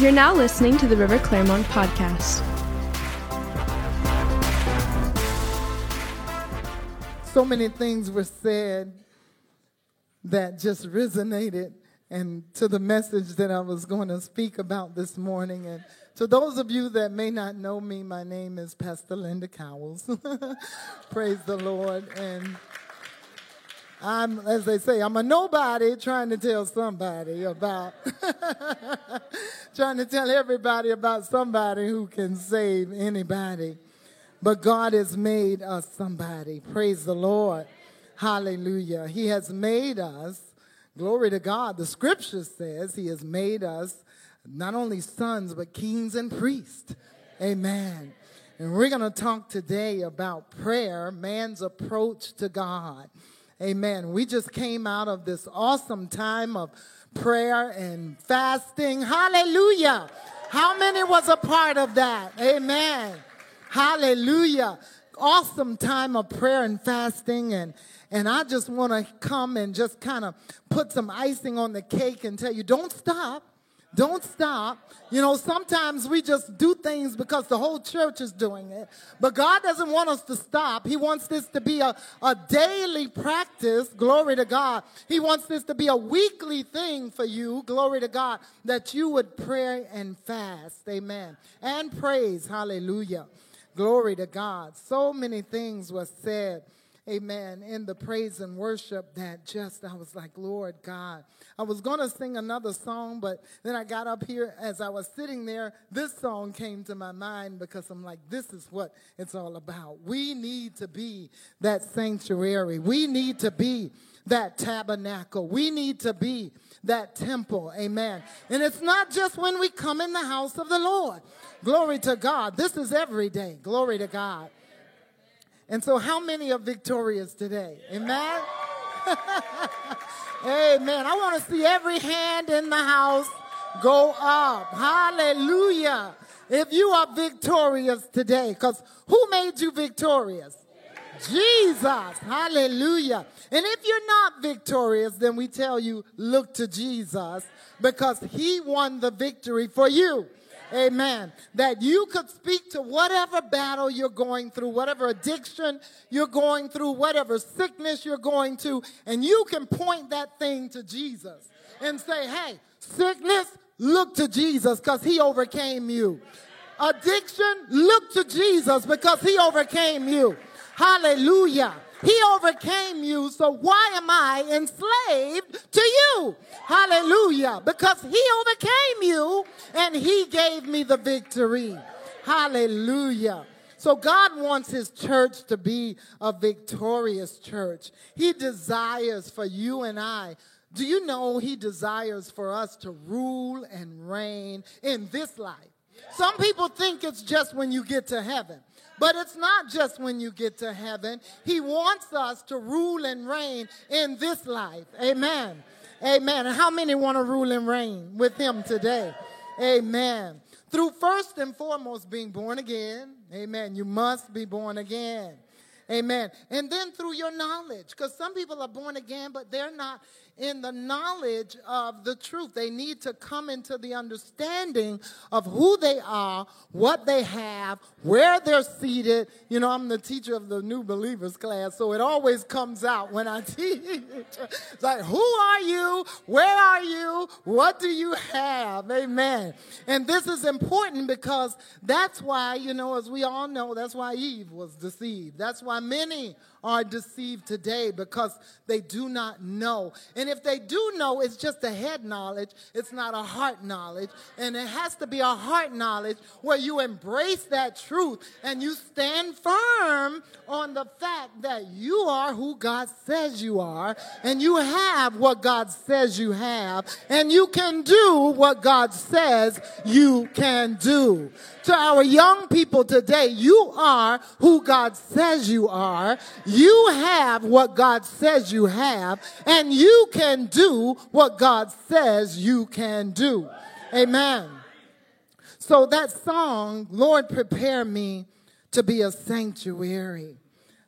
You're now listening to the River Clermont podcast. So many things were said that just resonated and to the message that I was going to speak about this morning. And to those of you that may not know me, my name is Pastor Linda Cowels. Praise the Lord. And I'm, as they say, I'm a nobody trying to tell somebody about, trying to tell everybody about somebody who can save anybody. But God has made us somebody. Praise the Lord. Hallelujah. He has made us, glory to God. The scripture says He has made us not only sons, but kings and priests. Amen. And we're going to talk today about prayer, man's approach to God. Amen. We just came out of this awesome time of prayer and fasting. Hallelujah. How many was a part of that? Amen. Hallelujah. Awesome time of prayer and fasting and and I just want to come and just kind of put some icing on the cake and tell you don't stop. Don't stop. You know, sometimes we just do things because the whole church is doing it. But God doesn't want us to stop. He wants this to be a, a daily practice. Glory to God. He wants this to be a weekly thing for you. Glory to God. That you would pray and fast. Amen. And praise. Hallelujah. Glory to God. So many things were said amen, in the praise and worship that just, I was like, Lord God. I was going to sing another song, but then I got up here as I was sitting there. This song came to my mind because I'm like, this is what it's all about. We need to be that sanctuary. We need to be that tabernacle. We need to be that temple. Amen. And it's not just when we come in the house of the Lord. Glory to God. This is every day. Glory to God. And so, how many are victorious today? Amen? Amen. I want to see every hand in the house go up. Hallelujah. If you are victorious today, because who made you victorious? Jesus. Hallelujah. And if you're not victorious, then we tell you, look to Jesus because he won the victory for you. Amen. That you could speak to whatever battle you're going through, whatever addiction you're going through, whatever sickness you're going to, and you can point that thing to Jesus and say, hey, sickness, look to Jesus because he overcame you. Addiction, look to Jesus because he overcame you. Hallelujah. He overcame you, so why am I enslaved to you? Hallelujah. Because he overcame you and he gave me the victory. Hallelujah. So God wants his church to be a victorious church. He desires for you and I. Do you know he desires for us to rule and reign in this life? Some people think it's just when you get to heaven. But it's not just when you get to heaven. He wants us to rule and reign in this life. Amen. Amen. And how many want to rule and reign with him today? Amen. Through first and foremost being born again. Amen. You must be born again. Amen. And then through your knowledge, because some people are born again, but they're not in the knowledge of the truth. They need to come into the understanding of who they are, what they have, where they're seated. You know, I'm the teacher of the new believers class, so it always comes out when I teach. It's like, who are you? Where are you? What do you have? Amen. And this is important because that's why, you know, as we all know, that's why Eve was deceived. That's why many are deceived today because they do not know. And if they do know, it's just a head knowledge, it's not a heart knowledge. And it has to be a heart knowledge where you embrace that truth and you stand firm on the fact that you are who God says you are and you have what God says you have and you can do what God says you can do. To our young people today, you are who God says you are. You have what God says you have, and you can do what God says you can do. Amen. So that song, Lord, prepare me to be a sanctuary.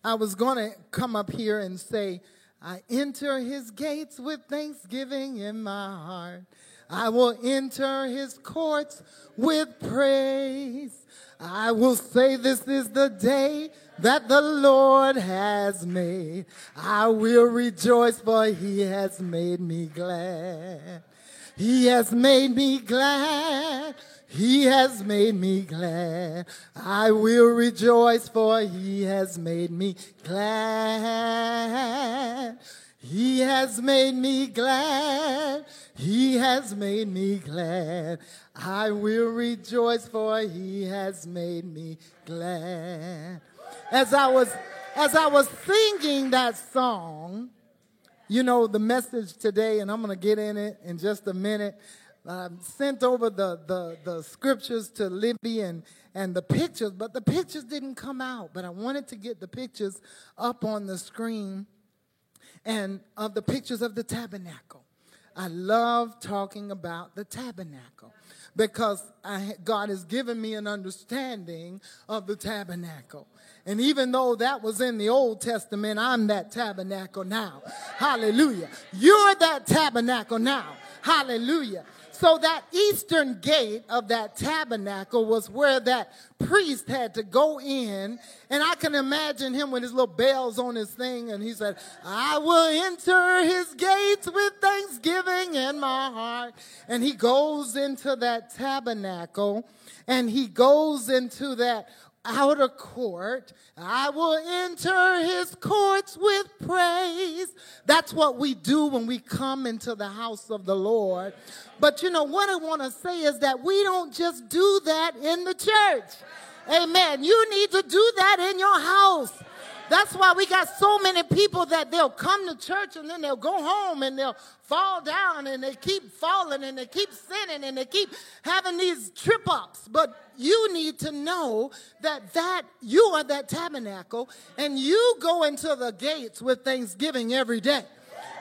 I was going to come up here and say, I enter his gates with thanksgiving in my heart. I will enter his courts with praise. I will say this is the day that the Lord has made. I will rejoice for he has made me glad. He has made me glad. He has made me glad. I will rejoice for he has made me glad. He has made me glad. He has made me glad. I will rejoice for he has made me glad. As I was as I was singing that song, you know the message today, and I'm going to get in it in just a minute. I sent over the, the, the scriptures to Libby and, and the pictures, but the pictures didn't come out. But I wanted to get the pictures up on the screen and of the pictures of the tabernacle. I love talking about the tabernacle because I, God has given me an understanding of the tabernacle. And even though that was in the Old Testament, I'm that tabernacle now. Hallelujah. You're that tabernacle now. Hallelujah. So that eastern gate of that tabernacle was where that priest had to go in. And I can imagine him with his little bells on his thing. And he said, I will enter his gates with thanksgiving in my heart. And he goes into that tabernacle and he goes into that outer court. I will enter his courts with praise. That's what we do when we come into the house of the Lord. But you know, what I want to say is that we don't just do that in the church. Amen. You need to do that in your house. That's why we got so many people that they'll come to church and then they'll go home and they'll fall down and they keep falling and they keep sinning and they keep having these trip ups. But you need to know that that you are that tabernacle and you go into the gates with thanksgiving every day.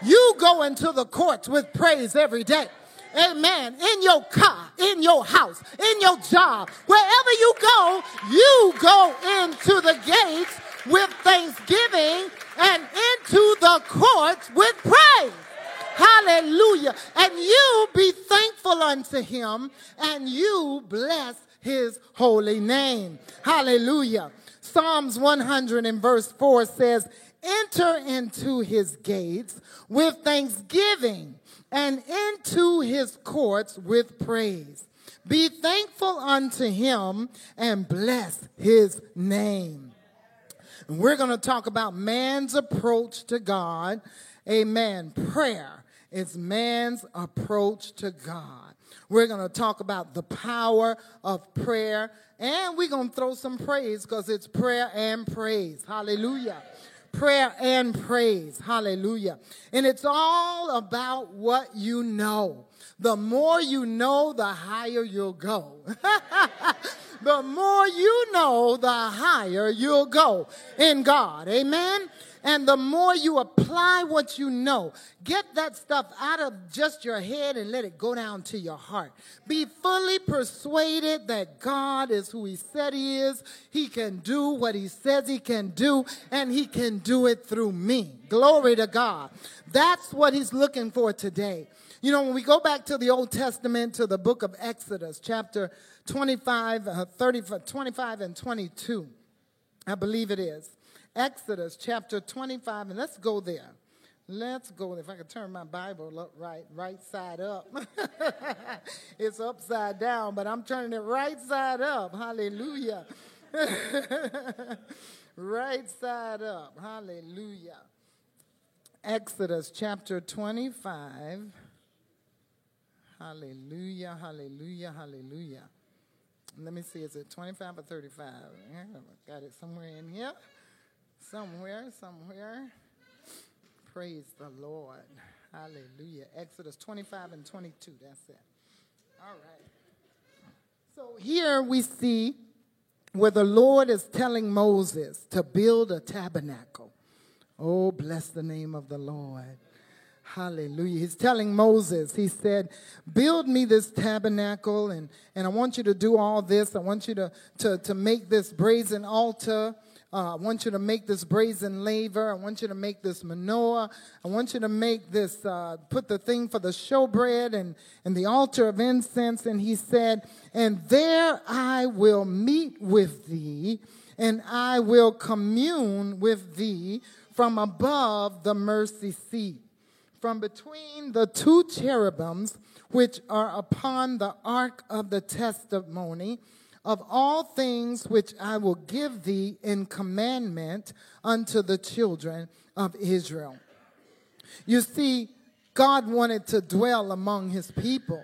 You go into the courts with praise every day. Amen. In your car, in your house, in your job, wherever you go, you go into the gates with thanksgiving and into the courts with praise. Hallelujah. And you be thankful unto him and you bless his holy name. Hallelujah. Psalms 100 and verse 4 says, Enter into his gates with thanksgiving and into his courts with praise. Be thankful unto him and bless his name. And we're going to talk about man's approach to God. Amen. Prayer is man's approach to God. We're going to talk about the power of prayer. And we're going to throw some praise because it's prayer and praise. Hallelujah prayer and praise. Hallelujah. And it's all about what you know. The more you know, the higher you'll go. the more you know, the higher you'll go in God. Amen. And the more you apply what you know, get that stuff out of just your head and let it go down to your heart. Be fully persuaded that God is who He said He is. He can do what He says He can do, and He can do it through me. Glory to God. That's what He's looking for today. You know, when we go back to the Old Testament, to the book of Exodus, chapter 25, uh, 30, 25 and 22, I believe it is. Exodus chapter 25, and let's go there. Let's go. If I could turn my Bible up right, right side up. it's upside down, but I'm turning it right side up. Hallelujah. right side up. Hallelujah. Exodus chapter 25. Hallelujah, hallelujah, hallelujah. Let me see, is it 25 or 35? Yeah, got it somewhere in here. Somewhere, somewhere. Praise the Lord. Hallelujah. Exodus 25 and 22. That's it. All right. So here we see where the Lord is telling Moses to build a tabernacle. Oh, bless the name of the Lord. Hallelujah. He's telling Moses, he said, Build me this tabernacle, and, and I want you to do all this. I want you to, to, to make this brazen altar uh, I want you to make this brazen laver. I want you to make this menorah. I want you to make this, uh, put the thing for the showbread and, and the altar of incense. And he said, And there I will meet with thee, and I will commune with thee from above the mercy seat, from between the two cherubims which are upon the ark of the testimony of all things which I will give thee in commandment unto the children of Israel. You see, God wanted to dwell among his people,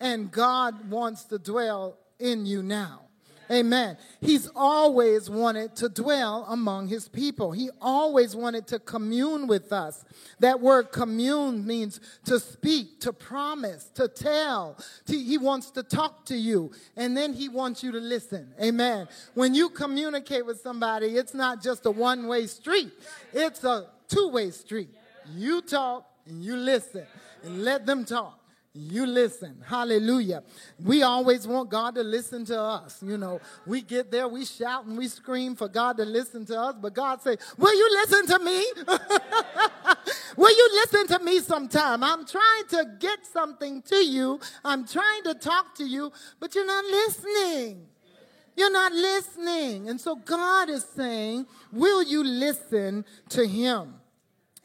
and God wants to dwell in you now. Amen. He's always wanted to dwell among his people. He always wanted to commune with us. That word commune means to speak, to promise, to tell. he wants to talk to you, and then he wants you to listen. Amen. When you communicate with somebody, it's not just a one way street, it's a two way street. You talk and you listen, and let them talk you listen. Hallelujah. We always want God to listen to us. You know, we get there, we shout and we scream for God to listen to us, but God say, Will you listen to me? Will you listen to me sometime? I'm trying to get something to you. I'm trying to talk to you, but you're not listening. You're not listening. And so God is saying, Will you listen to Him?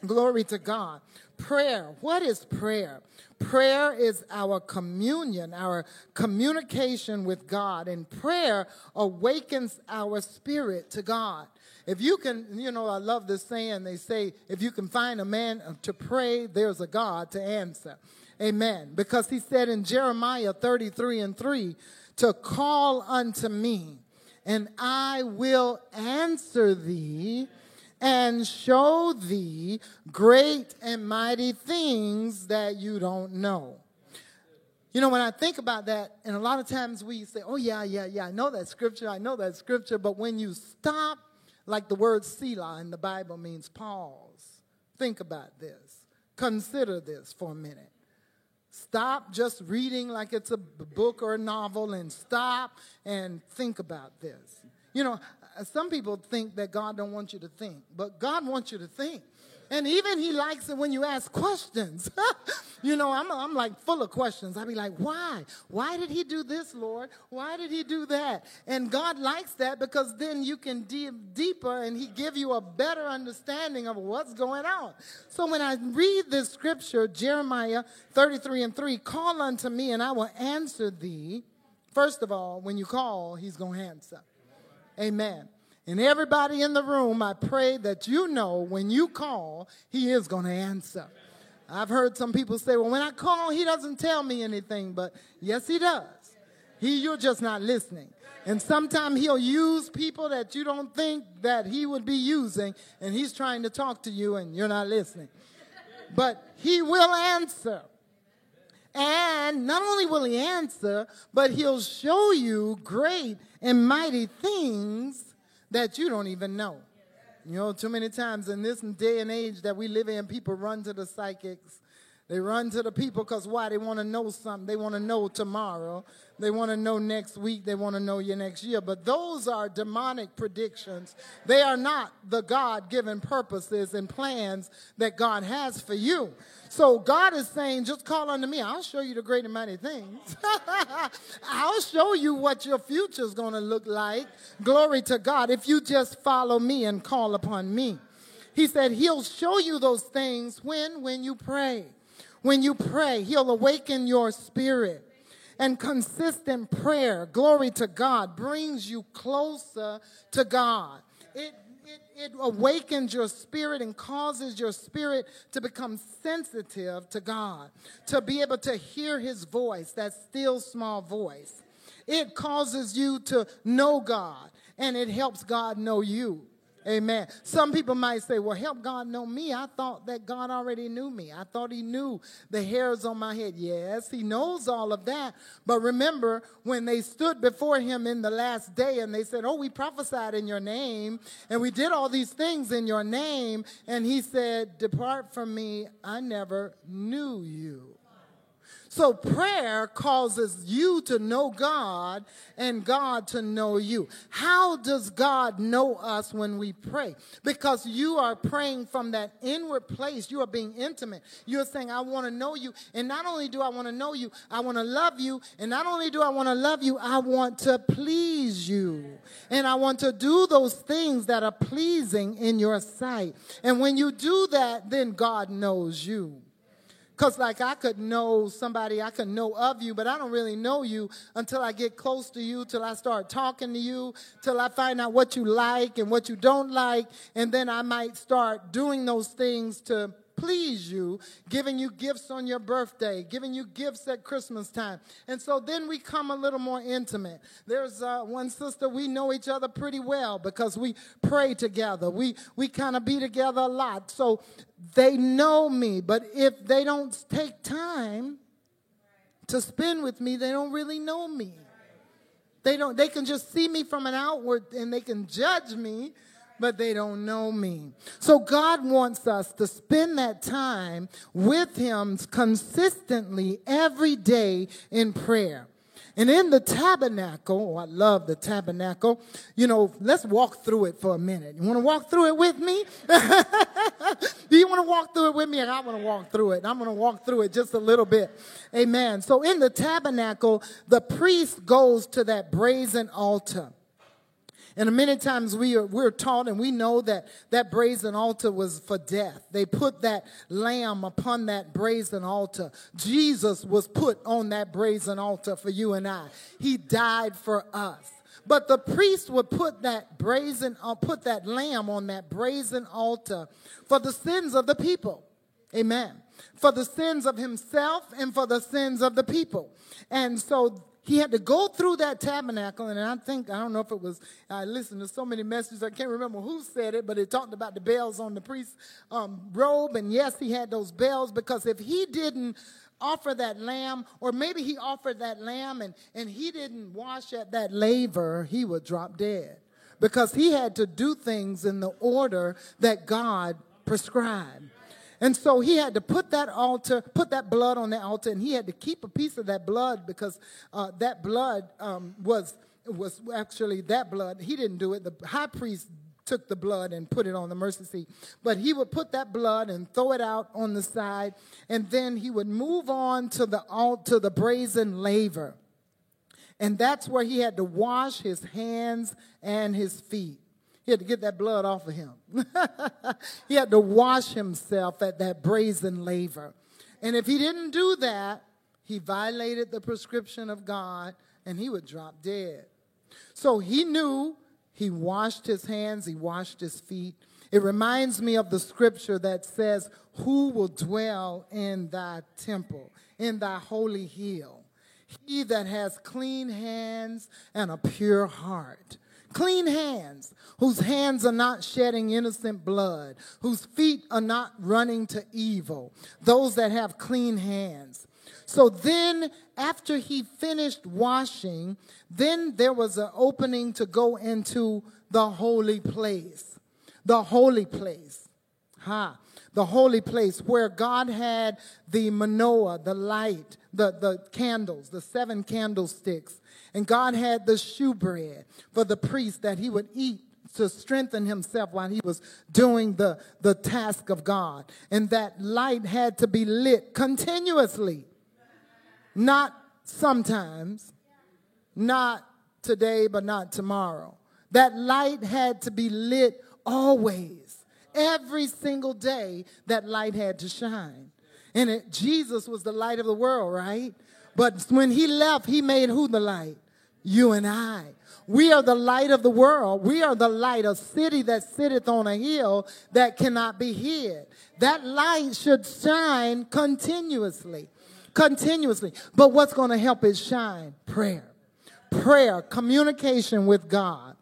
Glory to God. Prayer. What is prayer? Prayer is our communion, our communication with God, and prayer awakens our spirit to God. If you can, you know, I love this saying, they say, if you can find a man to pray, there's a God to answer. Amen. Because he said in Jeremiah 33 and 3, to call unto me, and I will answer thee and show thee great and mighty things that you don't know. You know, when I think about that, and a lot of times we say, oh, yeah, yeah, yeah, I know that scripture, I know that scripture, but when you stop, like the word Selah in the Bible means pause, think about this, consider this for a minute. Stop just reading like it's a book or a novel and stop and think about this. You know, Uh, some people think that God don't want you to think, but God wants you to think. And even he likes it when you ask questions. you know, I'm, I'm like full of questions. I'd be like, why? Why did he do this, Lord? Why did he do that? And God likes that because then you can dive deeper and he give you a better understanding of what's going on. So when I read this scripture, Jeremiah 33 and 3, call unto me and I will answer thee. First of all, when you call, he's going to answer. Amen. And everybody in the room, I pray that you know when you call, he is going to answer. I've heard some people say, well, when I call, he doesn't tell me anything, but yes, he does. He, you're just not listening. And sometimes he'll use people that you don't think that he would be using, and he's trying to talk to you and you're not listening. But he will answer. And not only will he answer, but he'll show you great and mighty things that you don't even know. You know, too many times in this day and age that we live in, people run to the psychics. They run to the people because why? They want to know something. They want to know tomorrow. They want to know next week. They want to know your next year. But those are demonic predictions. They are not the God given purposes and plans that God has for you. So God is saying, just call unto me. I'll show you the great and mighty things. I'll show you what your future is going to look like. Glory to God. If you just follow me and call upon me. He said he'll show you those things when? When you pray. When you pray, he'll awaken your spirit. And consistent prayer, glory to God, brings you closer to God. It it, it awakens your spirit and causes your spirit to become sensitive to God, to be able to hear his voice, that still small voice. It causes you to know God, and it helps God know you. Amen. Some people might say, well, help God know me. I thought that God already knew me. I thought he knew the hairs on my head. Yes, he knows all of that. But remember, when they stood before him in the last day and they said, oh, we prophesied in your name and we did all these things in your name. And he said, depart from me. I never knew you. So prayer causes you to know God and God to know you. How does God know us when we pray? Because you are praying from that inward place. You are being intimate. You're saying, I want to know you. And not only do I want to know you, I want to love you. And not only do I want to love you, I want to please you. And I want to do those things that are pleasing in your sight. And when you do that, then God knows you. Because, like, I could know somebody, I could know of you, but I don't really know you until I get close to you, till I start talking to you, till I find out what you like and what you don't like. And then I might start doing those things to please you, giving you gifts on your birthday, giving you gifts at Christmas time. And so then we come a little more intimate. There's uh, one sister, we know each other pretty well because we pray together. We, we kind of be together a lot. So they know me, but if they don't take time to spend with me, they don't really know me. They don't they can just see me from an outward and they can judge me but they don't know me. So God wants us to spend that time with Him consistently every day in prayer. And in the tabernacle, oh, I love the tabernacle. You know, let's walk through it for a minute. You want to walk through it with me? Do you want to walk through it with me? And I want to walk through it. I'm going to walk through it just a little bit. Amen. So in the tabernacle, the priest goes to that brazen altar. And many times we are, we're taught and we know that that brazen altar was for death. They put that lamb upon that brazen altar. Jesus was put on that brazen altar for you and I. He died for us. But the priest would put that brazen, uh, put that lamb on that brazen altar for the sins of the people. Amen. For the sins of himself and for the sins of the people. And so he had to go through that tabernacle, and I think, I don't know if it was, I listened to so many messages, I can't remember who said it, but it talked about the bells on the priest's um, robe, and yes, he had those bells, because if he didn't offer that lamb, or maybe he offered that lamb and, and he didn't wash at that laver, he would drop dead. Because he had to do things in the order that God prescribed. And so he had to put that altar, put that blood on the altar, and he had to keep a piece of that blood because uh, that blood um, was was actually that blood. He didn't do it. The high priest took the blood and put it on the mercy seat. But he would put that blood and throw it out on the side, and then he would move on to the altar, the brazen laver. And that's where he had to wash his hands and his feet. He had to get that blood off of him. he had to wash himself at that brazen laver. And if he didn't do that, he violated the prescription of God and he would drop dead. So he knew he washed his hands, he washed his feet. It reminds me of the scripture that says, Who will dwell in thy temple, in thy holy hill? He that has clean hands and a pure heart clean hands, whose hands are not shedding innocent blood, whose feet are not running to evil, those that have clean hands. So then, after he finished washing, then there was an opening to go into the holy place. The holy place. Ha. The holy place where God had the menorah, the light, the, the candles, the seven candlesticks, and God had the shewbread for the priest that he would eat to strengthen himself while he was doing the, the task of God. And that light had to be lit continuously, not sometimes, not today, but not tomorrow. That light had to be lit always. Every single day, that light had to shine. And it, Jesus was the light of the world, right? But when he left, he made who the light? You and I. We are the light of the world. We are the light, a city that sitteth on a hill that cannot be hid. That light should shine continuously. Continuously. But what's going to help it shine? Prayer. Prayer, communication with God.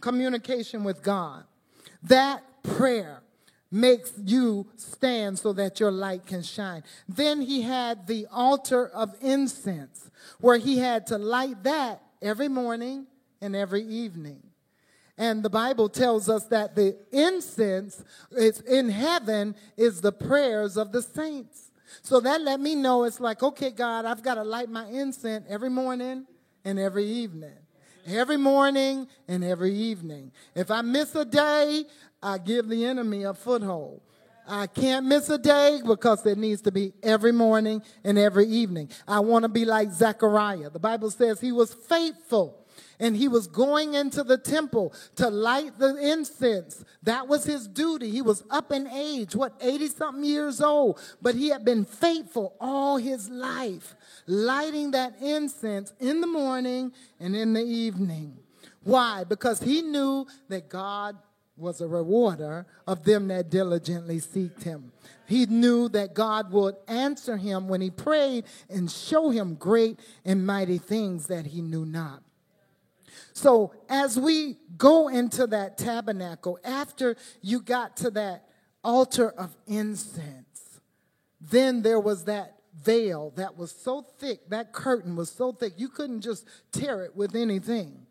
Communication with God. That prayer makes you stand so that your light can shine. Then he had the altar of incense where he had to light that every morning and every evening. And the Bible tells us that the incense is in heaven is the prayers of the saints. So that let me know it's like, okay, God, I've got to light my incense every morning and every evening. Every morning and every evening. If I miss a day, I give the enemy a foothold. I can't miss a day because it needs to be every morning and every evening. I want to be like Zechariah. The Bible says he was faithful and he was going into the temple to light the incense. That was his duty. He was up in age, what, 80 something years old, but he had been faithful all his life, lighting that incense in the morning and in the evening. Why? Because he knew that God was a rewarder of them that diligently seeked him. He knew that God would answer him when he prayed and show him great and mighty things that he knew not. So, as we go into that tabernacle, after you got to that altar of incense, then there was that veil that was so thick, that curtain was so thick, you couldn't just tear it with anything.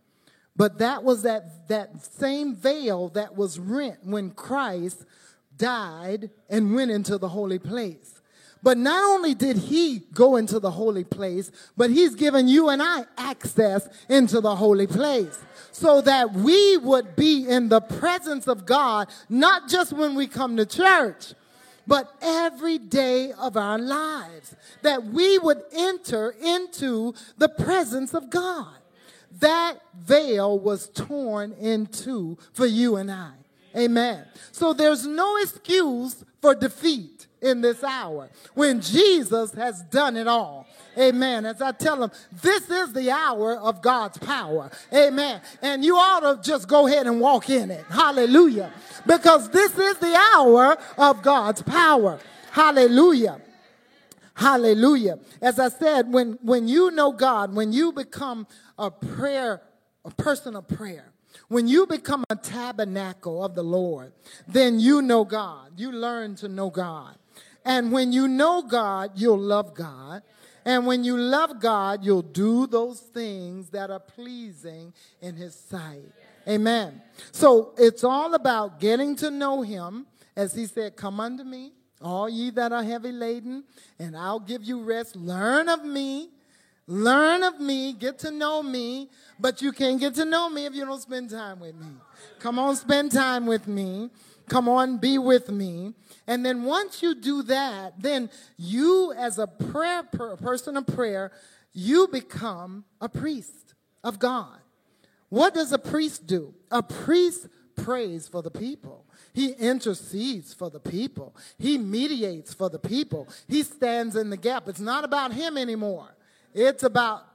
But that was that, that same veil that was rent when Christ died and went into the holy place. But not only did he go into the holy place, but he's given you and I access into the holy place so that we would be in the presence of God, not just when we come to church, but every day of our lives, that we would enter into the presence of God that veil was torn in two for you and I. Amen. So there's no excuse for defeat in this hour when Jesus has done it all. Amen. As I tell them, this is the hour of God's power. Amen. And you ought to just go ahead and walk in it. Hallelujah. Because this is the hour of God's power. Hallelujah. Hallelujah. As I said, when, when you know God, when you become a prayer, a person of prayer. When you become a tabernacle of the Lord, then you know God. You learn to know God. And when you know God, you'll love God. And when you love God, you'll do those things that are pleasing in His sight. Amen. So it's all about getting to know Him. As He said, Come unto me, all ye that are heavy laden, and I'll give you rest. Learn of me Learn of me, get to know me, but you can't get to know me if you don't spend time with me. Come on, spend time with me. Come on, be with me. And then once you do that, then you, as a prayer per, person of prayer, you become a priest of God. What does a priest do? A priest prays for the people. He intercedes for the people. He mediates for the people. He stands in the gap. It's not about him anymore. It's about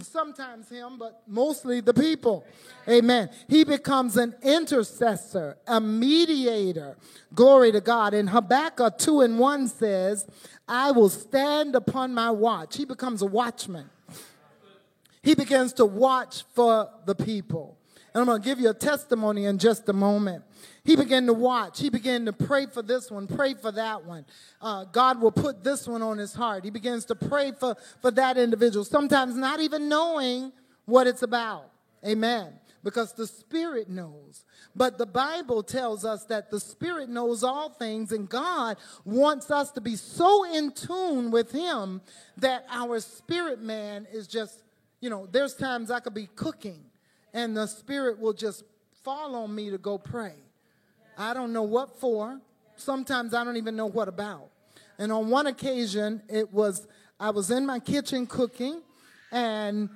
sometimes him, but mostly the people. Amen. He becomes an intercessor, a mediator. Glory to God. And Habakkuk 2 and 1 says, I will stand upon my watch. He becomes a watchman. He begins to watch for the people. And I'm going to give you a testimony in just a moment. He began to watch. He began to pray for this one, pray for that one. Uh, God will put this one on his heart. He begins to pray for, for that individual, sometimes not even knowing what it's about. Amen. Because the Spirit knows. But the Bible tells us that the Spirit knows all things, and God wants us to be so in tune with Him that our spirit man is just, you know, there's times I could be cooking, and the Spirit will just fall on me to go pray. I don't know what for. Sometimes I don't even know what about. And on one occasion, it was, I was in my kitchen cooking, and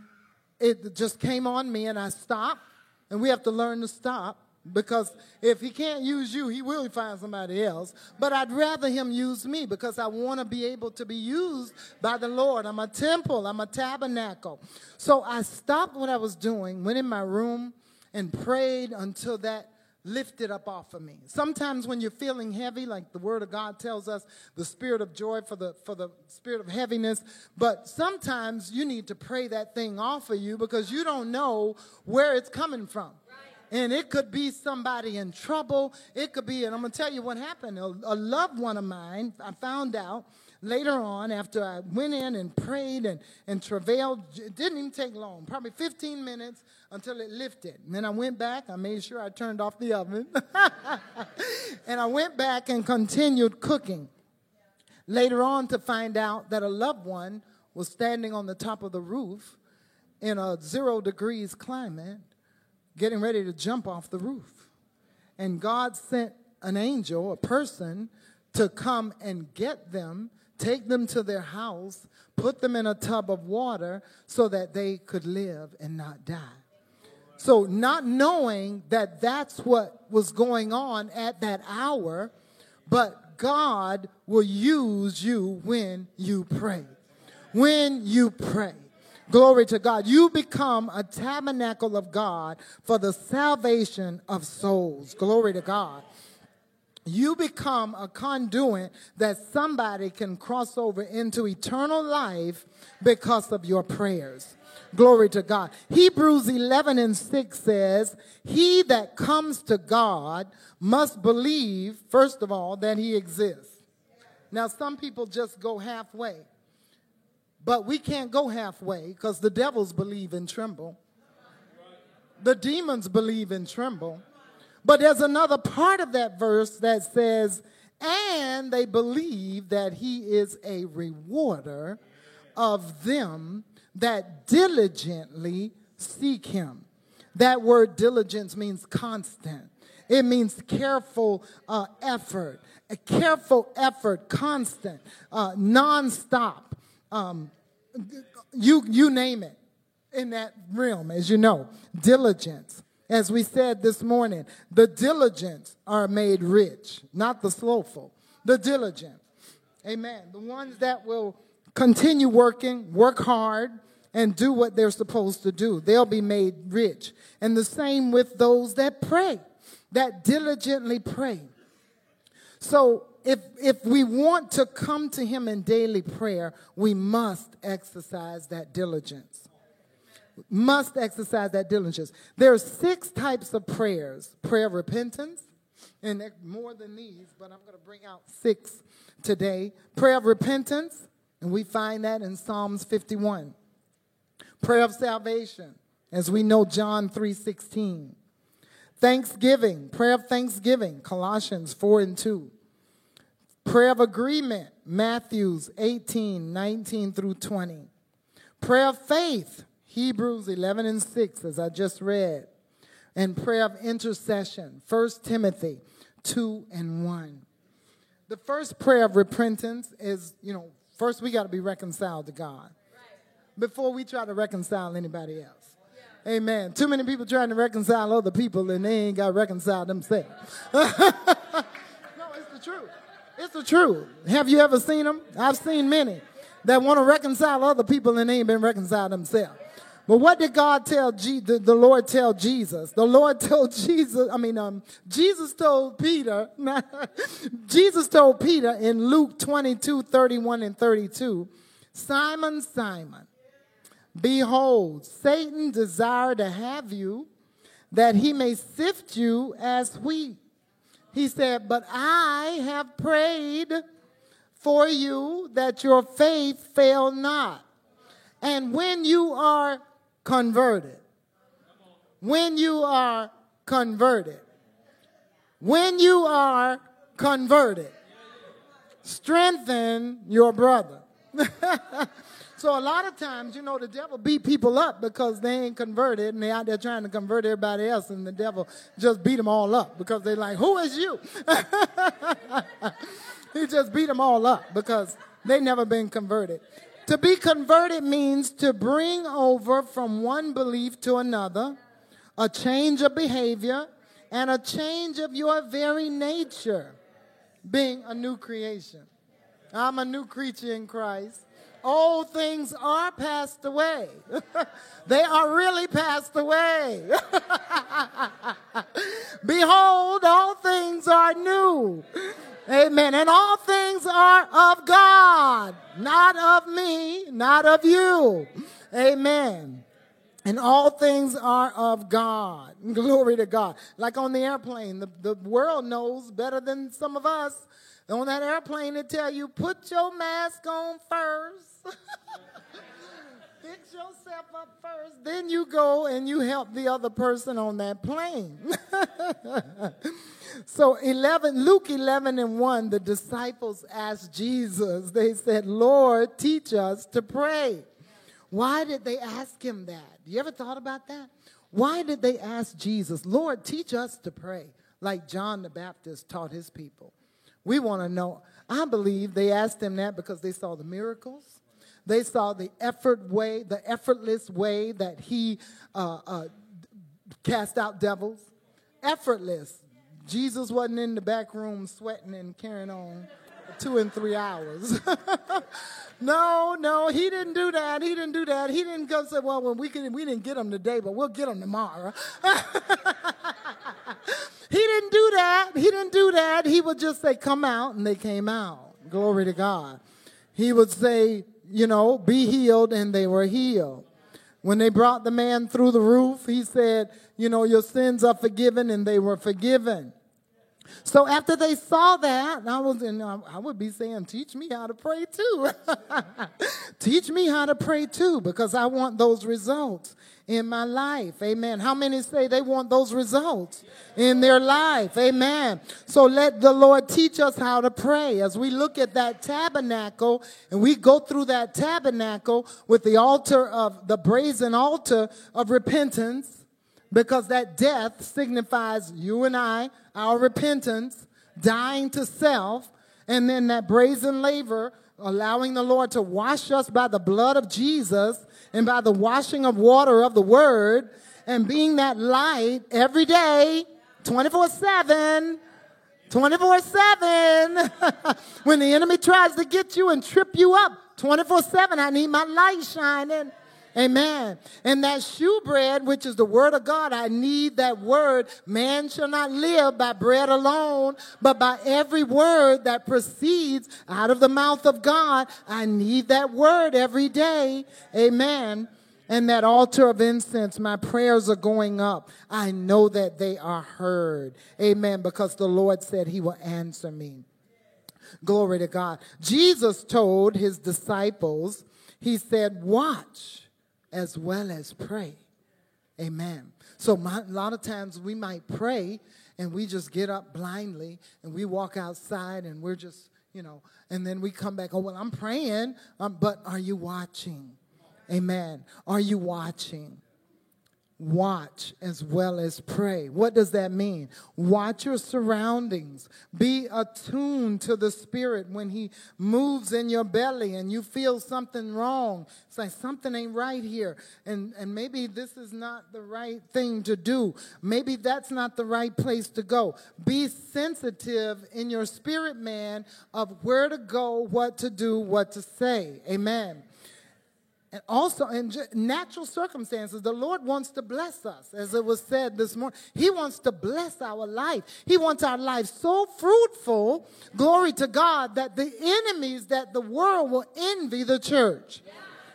it just came on me, and I stopped. And we have to learn to stop because if he can't use you, he will find somebody else. But I'd rather him use me because I want to be able to be used by the Lord. I'm a temple, I'm a tabernacle. So I stopped what I was doing, went in my room, and prayed until that lifted up off of me. Sometimes when you're feeling heavy, like the word of God tells us, the spirit of joy for the for the spirit of heaviness, but sometimes you need to pray that thing off of you because you don't know where it's coming from. And it could be somebody in trouble. It could be, and I'm going to tell you what happened. A, a loved one of mine, I found out later on after I went in and prayed and, and travailed. It didn't even take long, probably 15 minutes until it lifted. And then I went back. I made sure I turned off the oven. and I went back and continued cooking. later on to find out that a loved one was standing on the top of the roof in a zero degrees climate, getting ready to jump off the roof. And God sent an angel, a person, to come and get them, take them to their house, put them in a tub of water so that they could live and not die. So, not knowing that that's what was going on at that hour, but God will use you when you pray. When you pray. Glory to God. You become a tabernacle of God for the salvation of souls. Glory to God you become a conduit that somebody can cross over into eternal life because of your prayers. Glory to God. Hebrews 11 and 6 says, He that comes to God must believe, first of all, that He exists. Now, some people just go halfway, but we can't go halfway because the devils believe and tremble, the demons believe and tremble. But there's another part of that verse that says, and they believe that he is a rewarder of them that diligently seek him. That word diligence means constant. It means careful uh, effort, a careful effort, constant, uh, nonstop. Um, you you name it in that realm, as you know, diligence. As we said this morning, the diligent are made rich, not the slothful. The diligent. Amen. The ones that will continue working, work hard, and do what they're supposed to do. They'll be made rich. And the same with those that pray, that diligently pray. So if, if we want to come to Him in daily prayer, we must exercise that diligence must exercise that diligence. There are six types of prayers prayer of repentance, and more than these, but I'm going to bring out six today. Prayer of repentance, and we find that in Psalms 51. Prayer of salvation, as we know John 3:16. Thanksgiving, prayer of thanksgiving, Colossians 4 and 2. Prayer of agreement, Matthews 18, 19 through 20. Prayer of faith, Hebrews 11 and 6, as I just read, and prayer of intercession, 1 Timothy 2 and 1. The first prayer of repentance is, you know, first we got to be reconciled to God before we try to reconcile anybody else. Amen. Too many people trying to reconcile other people and they ain't got reconciled themselves. no, it's the truth. It's the truth. Have you ever seen them? I've seen many that want to reconcile other people and they ain't been reconciled themselves. But what did God tell Je- the, the Lord tell Jesus? The Lord told Jesus, I mean, um, Jesus told Peter, Jesus told Peter in Luke 22, 31 and 32, Simon, Simon, behold, Satan desired to have you that he may sift you as wheat. He said, but I have prayed for you that your faith fail not. And when you are converted. When you are converted. When you are converted. Strengthen your brother. so a lot of times, you know, the devil beat people up because they ain't converted and they out there trying to convert everybody else and the devil just beat them all up because they're like, who is you? he just beat them all up because they never been converted. To be converted means to bring over from one belief to another, a change of behavior, and a change of your very nature, being a new creation. I'm a new creature in Christ. Old things are passed away. they are really passed away. Behold, all things are new. Amen. And all things are of God, not of me, not of you. Amen. And all things are of God. Glory to God. Like on the airplane, the, the world knows better than some of us. On that airplane, they tell you, put your mask on first. fix yourself up first, then you go and you help the other person on that plane. so 11 Luke 11 and 1 the disciples asked Jesus they said Lord teach us to pray. Why did they ask him that? You ever thought about that? Why did they ask Jesus, Lord, teach us to pray, like John the Baptist taught his people? We want to know. I believe they asked him that because they saw the miracles. They saw the effort way, the effortless way that he uh, uh, cast out devils. Effortless. Jesus wasn't in the back room sweating and carrying on two and three hours. no, no, he didn't do that. He didn't do that. He didn't go say, well, when we, can, we didn't get them today, but we'll get them tomorrow. he didn't do that. He didn't do that. He would just say, come out, and they came out. Glory to God. He would say, you know, be healed, and they were healed. When they brought the man through the roof, he said, you know, your sins are forgiven, and they were forgiven. So after they saw that, I was in, I would be saying, teach me how to pray too. teach me how to pray too, because I want those results in my life. Amen. How many say they want those results in their life? Amen. So let the Lord teach us how to pray as we look at that tabernacle and we go through that tabernacle with the altar of the brazen altar of repentance because that death signifies you and I, our repentance, dying to self, and then that brazen laver, allowing the Lord to wash us by the blood of Jesus and by the washing of water of the word, and being that light every day, 24 7. 24 7. when the enemy tries to get you and trip you up, 24 7, I need my light shining. Amen. And that shewbread, which is the word of God, I need that word. Man shall not live by bread alone, but by every word that proceeds out of the mouth of God. I need that word every day. Amen. And that altar of incense, my prayers are going up. I know that they are heard. Amen. Because the Lord said he will answer me. Glory to God. Jesus told his disciples, he said, watch as well as pray. Amen. So my, a lot of times we might pray and we just get up blindly and we walk outside and we're just, you know, and then we come back, oh, well, I'm praying, um, but are you watching? Amen. Are you watching? Watch as well as pray. What does that mean? Watch your surroundings. Be attuned to the Spirit when He moves in your belly and you feel something wrong. It's like something ain't right here. And, and maybe this is not the right thing to do. Maybe that's not the right place to go. Be sensitive in your spirit, man, of where to go, what to do, what to say. Amen. And also in natural circumstances, the Lord wants to bless us. As it was said this morning, He wants to bless our life. He wants our life so fruitful, glory to God, that the enemies, that the world will envy the church.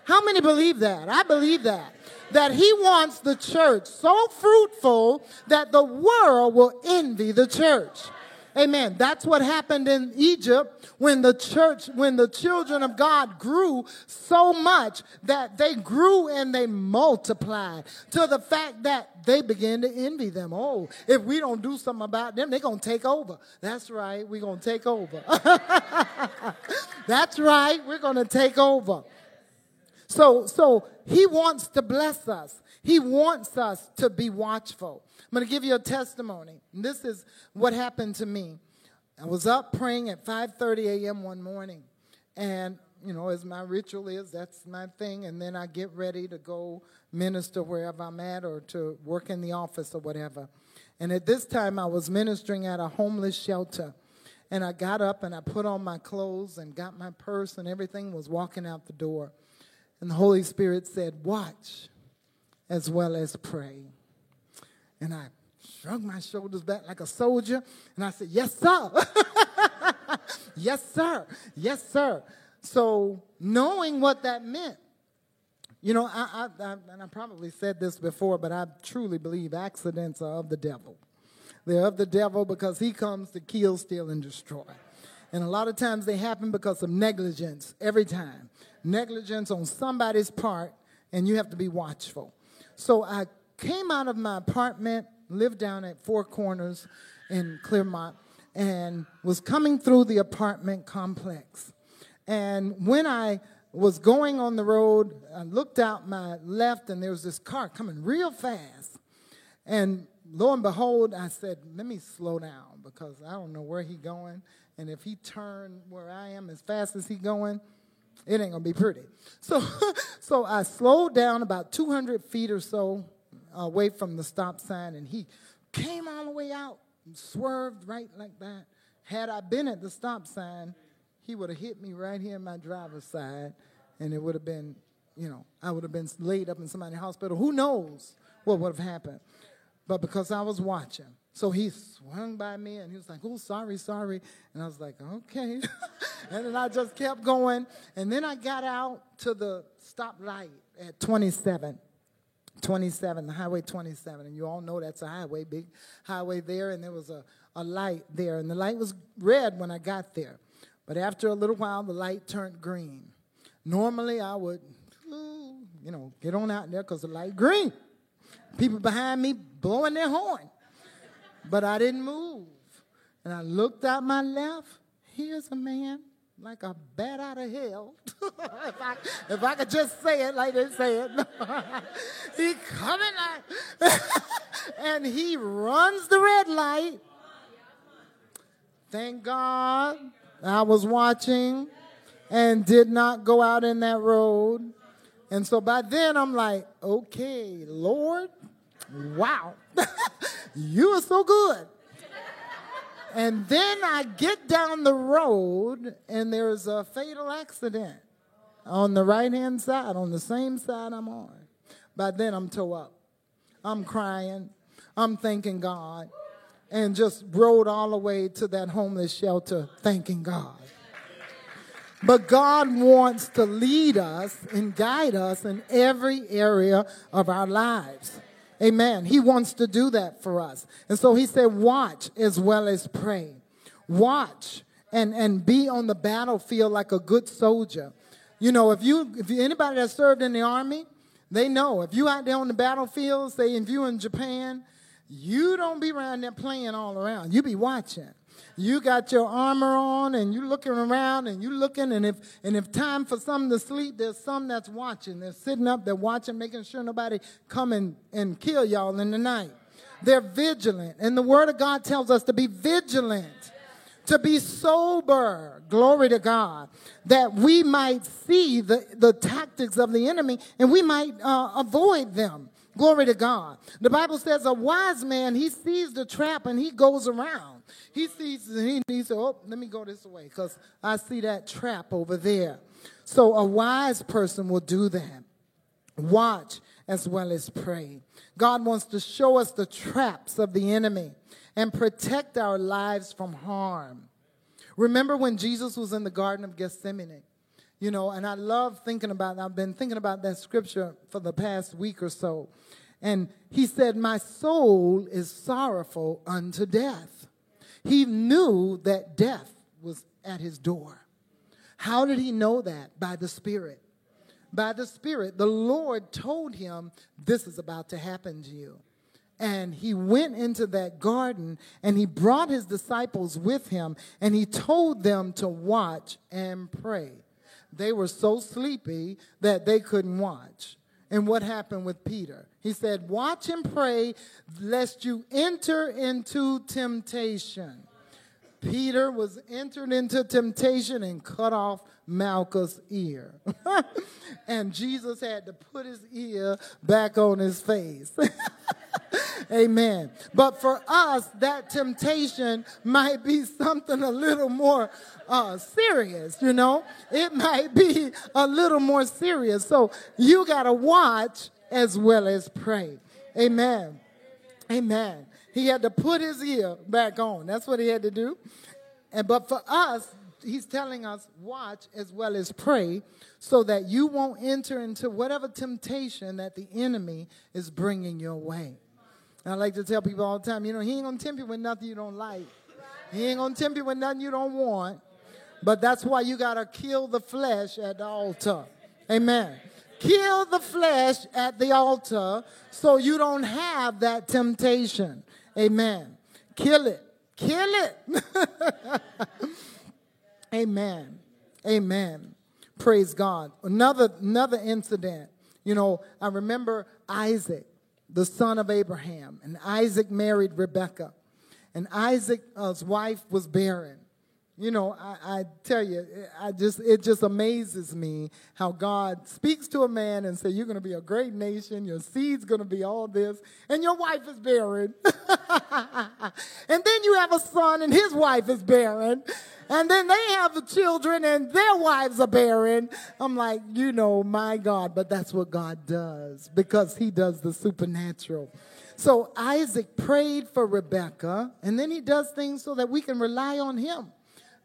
How many believe that? I believe that. That He wants the church so fruitful that the world will envy the church. Amen. That's what happened in Egypt when the church, when the children of God grew so much that they grew and they multiplied to the fact that they began to envy them. Oh, if we don't do something about them, they're going to take over. That's right. We're going to take over. That's right. We're going to take over. So, so he wants to bless us. He wants us to be watchful. I'm going to give you a testimony. This is what happened to me. I was up praying at 5:30 a.m. one morning, and you know, as my ritual is, that's my thing. And then I get ready to go minister wherever I'm at or to work in the office or whatever. And at this time, I was ministering at a homeless shelter. And I got up and I put on my clothes and got my purse and everything was walking out the door. And the Holy Spirit said, Watch as well as pray. And I shrugged my shoulders back like a soldier, and I said, Yes, sir. yes, sir. Yes, sir. So, knowing what that meant, you know, I, I, I, and I probably said this before, but I truly believe accidents are of the devil. They're of the devil because he comes to kill, steal, and destroy. And a lot of times they happen because of negligence, every time. Negligence on somebody's part and you have to be watchful. So I came out of my apartment, lived down at Four Corners in Clermont, and was coming through the apartment complex. And when I was going on the road, I looked out my left, and there was this car coming real fast. And lo and behold, I said, let me slow down because I don't know where he going. And if he turned where I am as fast as he going, it ain't gonna be pretty. So, so I slowed down about 200 feet or so uh, away from the stop sign, and he came all the way out, and swerved right like that. Had I been at the stop sign, he would have hit me right here in my driver's side, and it would have been, you know, I would have been laid up in somebody's hospital. Who knows what would have happened? But because I was watching, so he swung by me and he was like, oh, sorry, sorry. And I was like, okay. and then I just kept going. And then I got out to the stoplight at 27. 27, highway 27. And you all know that's a highway, big highway there. And there was a, a light there. And the light was red when I got there. But after a little while, the light turned green. Normally, I would, you know, get on out there because the light green. People behind me blowing their horn. But I didn't move. And I looked out my left. Here's a man like a bat out of hell. if, I, if I could just say it like they say it. he coming like, and he runs the red light. Thank God I was watching and did not go out in that road. And so by then I'm like, okay, Lord, wow, you are so good. And then I get down the road and there's a fatal accident on the right hand side, on the same side I'm on. By then I'm toe up. I'm crying. I'm thanking God. And just rode all the way to that homeless shelter thanking God. But God wants to lead us and guide us in every area of our lives. Amen. He wants to do that for us. And so he said, watch as well as pray. Watch and, and be on the battlefield like a good soldier. You know, if you if you, anybody that served in the army, they know if you out there on the battlefield, say if you in Japan, you don't be around there playing all around. You be watching you got your armor on and you're looking around and you're looking and if and if time for some to sleep there's some that's watching. They're sitting up they're watching making sure nobody come and, and kill y'all in the night. They're vigilant. And the word of god tells us to be vigilant to be sober. Glory to god. That we might see the, the tactics of the enemy and we might uh, avoid them glory to god the bible says a wise man he sees the trap and he goes around he sees and he, he says, Oh, let me go this way because I see that trap over there. So a wise person will do that. Watch as well as pray. God wants to show us the traps of the enemy and protect our lives from harm. Remember when Jesus was in the Garden of Gethsemane? You know, and I love thinking about, I've been thinking about that scripture for the past week or so. And he said, My soul is sorrowful unto death. He knew that death was at his door. How did he know that? By the Spirit. By the Spirit. The Lord told him, This is about to happen to you. And he went into that garden and he brought his disciples with him and he told them to watch and pray. They were so sleepy that they couldn't watch. And what happened with Peter? He said, Watch and pray lest you enter into temptation. Peter was entered into temptation and cut off Malchus' ear. and Jesus had to put his ear back on his face. Amen. But for us, that temptation might be something a little more uh, serious, you know? It might be a little more serious. So you got to watch as well as pray. Amen. Amen. He had to put his ear back on. That's what he had to do. And but for us, he's telling us watch as well as pray so that you won't enter into whatever temptation that the enemy is bringing your way. And I like to tell people all the time, you know, he ain't to tempt you with nothing you don't like. He ain't to tempt you with nothing you don't want. But that's why you got to kill the flesh at the altar. Amen. Kill the flesh at the altar so you don't have that temptation. Amen. Kill it. Kill it. Amen. Amen. Praise God. Another another incident. You know, I remember Isaac, the son of Abraham, and Isaac married Rebekah. And Isaac's wife was barren. You know, I, I, tell you, I just it just amazes me how God speaks to a man and say, "You're going to be a great nation. Your seed's going to be all this, and your wife is barren." and then you have a son, and his wife is barren, and then they have the children, and their wives are barren. I'm like, you know, my God, but that's what God does because He does the supernatural. So Isaac prayed for Rebekah, and then he does things so that we can rely on him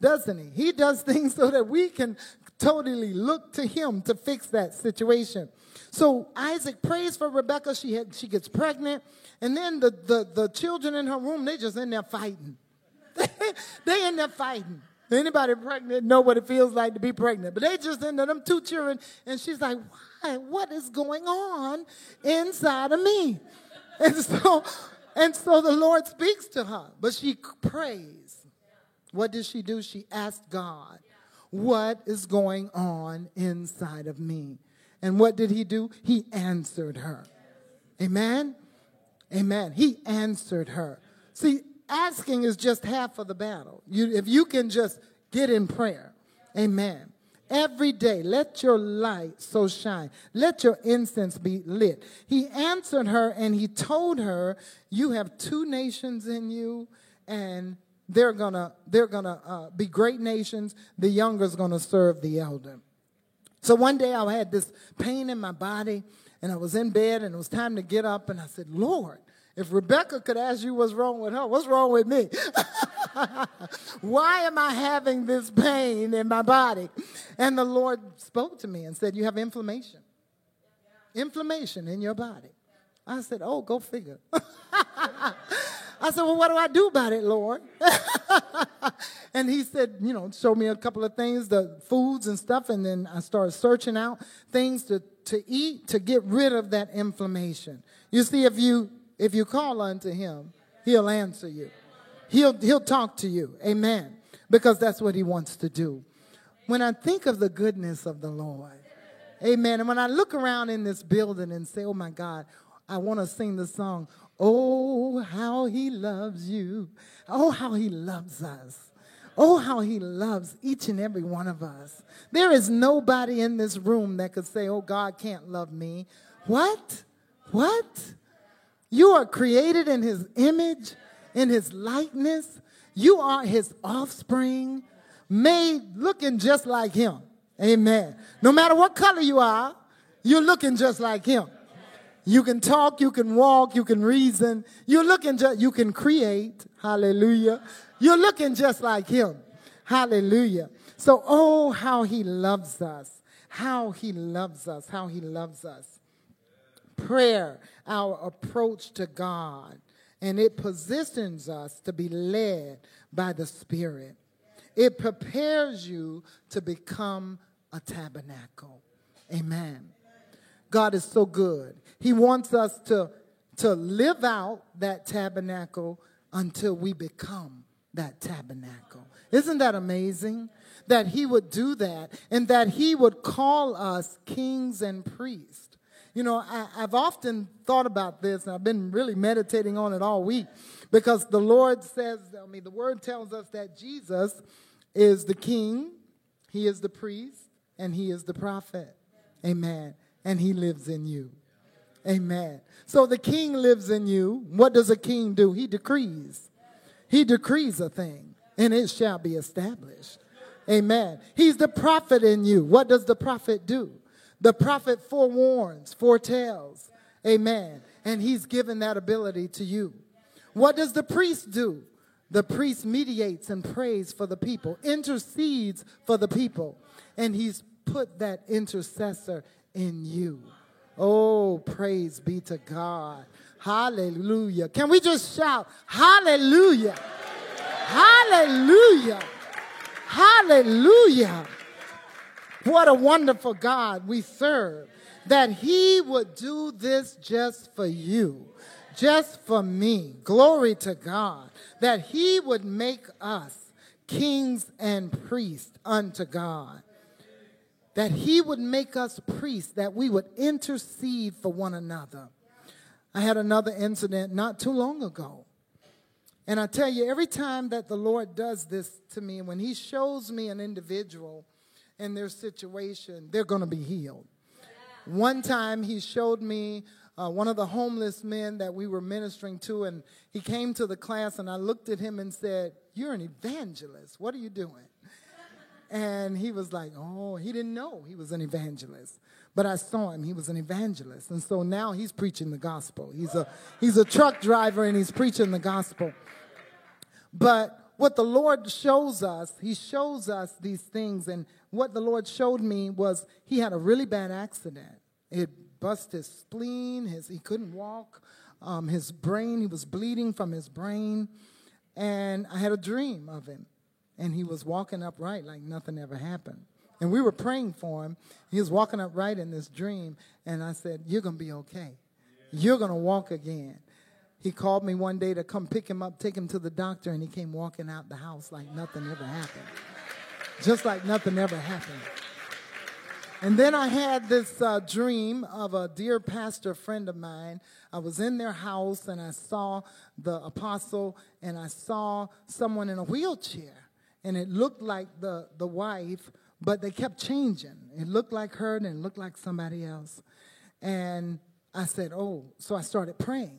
doesn't he? He does things so that we can totally look to him to fix that situation. So Isaac prays for Rebecca. She, had, she gets pregnant. And then the, the, the children in her room, they just in there fighting. they in there fighting. Anybody pregnant know what it feels like to be pregnant. But they just in there, them two children, and she's like, why? What is going on inside of me? And so, and so the Lord speaks to her, but she prays. What did she do? She asked God, What is going on inside of me? And what did he do? He answered her. Amen? Amen. He answered her. See, asking is just half of the battle. You, if you can just get in prayer, amen. Every day, let your light so shine. Let your incense be lit. He answered her and he told her, You have two nations in you, and they're gonna they're gonna uh, be great nations. The younger's gonna serve the elder. So one day I had this pain in my body, and I was in bed, and it was time to get up, and I said, Lord. If Rebecca could ask you what's wrong with her, what's wrong with me? Why am I having this pain in my body? And the Lord spoke to me and said, You have inflammation. Inflammation in your body. I said, Oh, go figure. I said, Well, what do I do about it, Lord? and he said, You know, show me a couple of things, the foods and stuff. And then I started searching out things to, to eat to get rid of that inflammation. You see, if you if you call unto him, he'll answer you. He'll he'll talk to you. Amen. Because that's what he wants to do. When I think of the goodness of the Lord, Amen. And when I look around in this building and say, Oh my God, I want to sing the song, Oh, how he loves you. Oh, how he loves us. Oh, how he loves each and every one of us. There is nobody in this room that could say, Oh, God can't love me. What? What? You are created in his image, in his likeness. You are his offspring, made looking just like him. Amen. No matter what color you are, you're looking just like him. You can talk, you can walk, you can reason. You're looking just, you can create. Hallelujah. You're looking just like him. Hallelujah. So, oh, how he loves us. How he loves us. How he loves us. Prayer, our approach to God, and it positions us to be led by the Spirit. It prepares you to become a tabernacle. Amen. God is so good. He wants us to, to live out that tabernacle until we become that tabernacle. Isn't that amazing? That He would do that and that He would call us kings and priests. You know, I, have often thought about this, and I've been really meditating on it all week because the Lord says, I mean, the Word tells us that Jesus is the king, He is the priest, and He is the prophet. Amen and he lives in you. Amen. So the king lives in you. What does a king do? He decrees. He decrees a thing, and it shall be established. Amen. He's the prophet in you. What does the prophet do? The prophet forewarns, foretells. Amen. And he's given that ability to you. What does the priest do? The priest mediates and prays for the people, intercedes for the people, and he's put that intercessor in you. Oh, praise be to God. Hallelujah. Can we just shout, Hallelujah! Hallelujah! Hallelujah! What a wonderful God we serve. that he would do this just for you, just for me. Glory to God. That he would make us kings and priests unto God. That he would make us priests, that we would intercede for one another. I had another incident not too long ago. And I tell you, every time that the Lord does this to me, when He shows me an individual in their situation, they're going to be healed. One time He showed me uh, one of the homeless men that we were ministering to, and he came to the class, and I looked at him and said, You're an evangelist. What are you doing? And he was like, Oh, he didn't know he was an evangelist. But I saw him, he was an evangelist. And so now he's preaching the gospel. He's a, he's a truck driver and he's preaching the gospel. But what the Lord shows us, he shows us these things. And what the Lord showed me was he had a really bad accident. It busted his spleen, his, he couldn't walk, um, his brain, he was bleeding from his brain. And I had a dream of him. And he was walking upright like nothing ever happened. And we were praying for him. He was walking upright in this dream. And I said, You're going to be okay. You're going to walk again. He called me one day to come pick him up, take him to the doctor, and he came walking out the house like nothing ever happened. Just like nothing ever happened. And then I had this uh, dream of a dear pastor friend of mine. I was in their house and I saw the apostle and I saw someone in a wheelchair. And it looked like the, the wife but they kept changing. It looked like her and it looked like somebody else. And I said, Oh, so I started praying.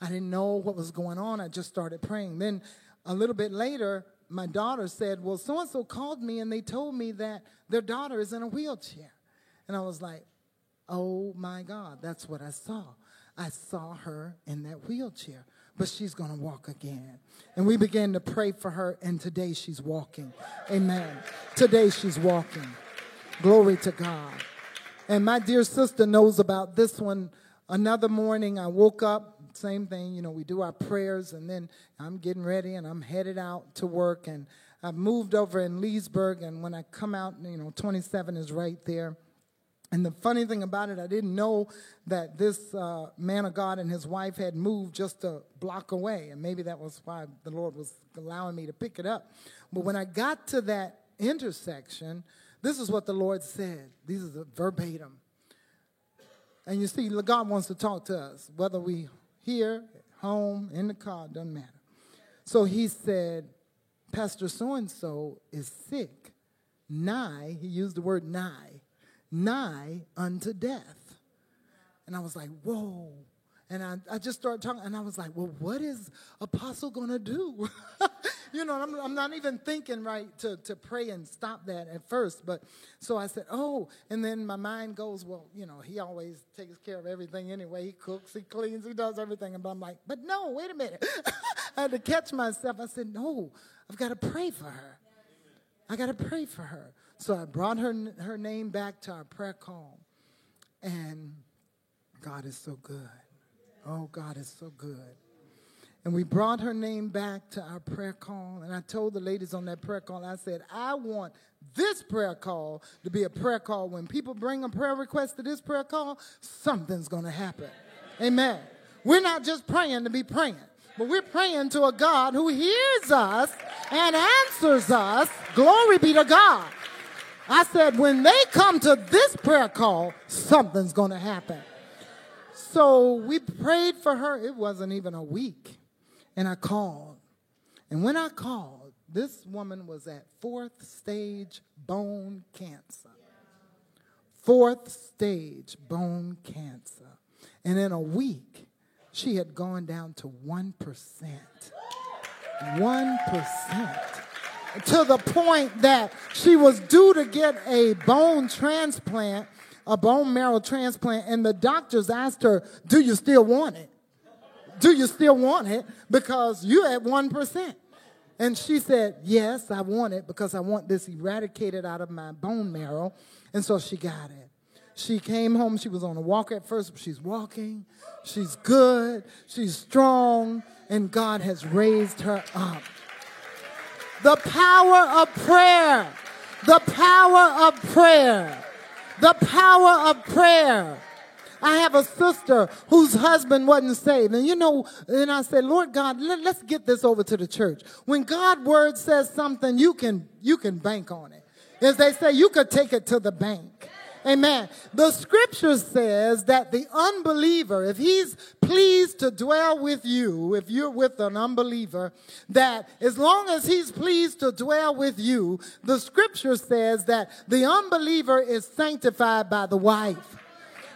I didn't know what was going on. I just started praying. Then a little bit later, my daughter said, Well, so and so called me and they told me that their daughter is in a wheelchair. And I was like, Oh my God, that's what I saw. I saw her in that wheelchair but she's going to walk again. And we began to pray for her, and today she's walking. Amen. Today she's walking. Glory to God. And my dear sister knows about this one. Another morning, I woke up, same thing, you know, we do our prayers, and then I'm getting ready and I'm headed out to work. And I've moved over in Leesburg, and when I come out, you know, 27 is right there. And the funny thing about it, I didn't know that this uh, man of God and his wife had moved just a block away. And maybe that was why the Lord was allowing me to pick it up. But when I got to that intersection, this is what the Lord said. These are the verbatim. And you see, God wants to talk to us, whether we here, home, in the car, doesn't matter. So he said, Pastor so and so is sick, nigh, he used the word nigh nigh unto death. And I was like, whoa. And I, I just started talking, and I was like, well, what is Apostle going to do? you know, I'm, I'm not even thinking right to, to pray and stop that at first. But so I said, oh, and then my mind goes, well, you know, he always takes care of everything anyway. He cooks, he cleans, he does everything. And I'm like, but no, wait a minute. I had to catch myself. I said, no, I've got to pray for her. I got to pray for her. So I brought her, her name back to our prayer call. And God is so good. Oh, God is so good. And we brought her name back to our prayer call. And I told the ladies on that prayer call, I said, I want this prayer call to be a prayer call. When people bring a prayer request to this prayer call, something's going to happen. Amen. We're not just praying to be praying, but we're praying to a God who hears us and answers us. Glory be to God. I said, when they come to this prayer call, something's going to happen. So we prayed for her. It wasn't even a week. And I called. And when I called, this woman was at fourth stage bone cancer. Fourth stage bone cancer. And in a week, she had gone down to 1%. 1% to the point that she was due to get a bone transplant, a bone marrow transplant, and the doctors asked her, Do you still want it? Do you still want it? Because you're at 1%. And she said, Yes, I want it because I want this eradicated out of my bone marrow. And so she got it. She came home. She was on a walker at first, but she's walking. She's good. She's strong. And God has raised her up. The power of prayer. The power of prayer. The power of prayer. I have a sister whose husband wasn't saved. And you know, and I said, Lord God, let, us get this over to the church. When God word says something, you can, you can bank on it. As they say, you could take it to the bank. Amen. The scripture says that the unbeliever, if he's pleased to dwell with you, if you're with an unbeliever, that as long as he's pleased to dwell with you, the scripture says that the unbeliever is sanctified by the wife.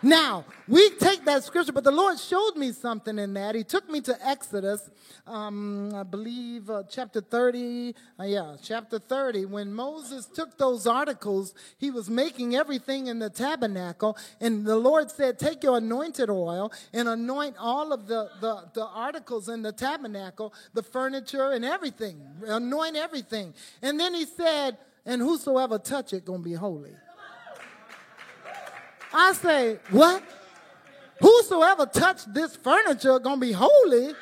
Now, we take that scripture, but the Lord showed me something in that. He took me to Exodus, um, I believe, uh, chapter 30. Uh, yeah, chapter 30. When Moses took those articles, he was making everything in the tabernacle, and the Lord said, Take your anointed oil and anoint all of the, the, the articles in the tabernacle, the furniture and everything. Anoint everything. And then he said, And whosoever touch it, gonna be holy. I say, what? Whosoever touched this furniture gonna be holy.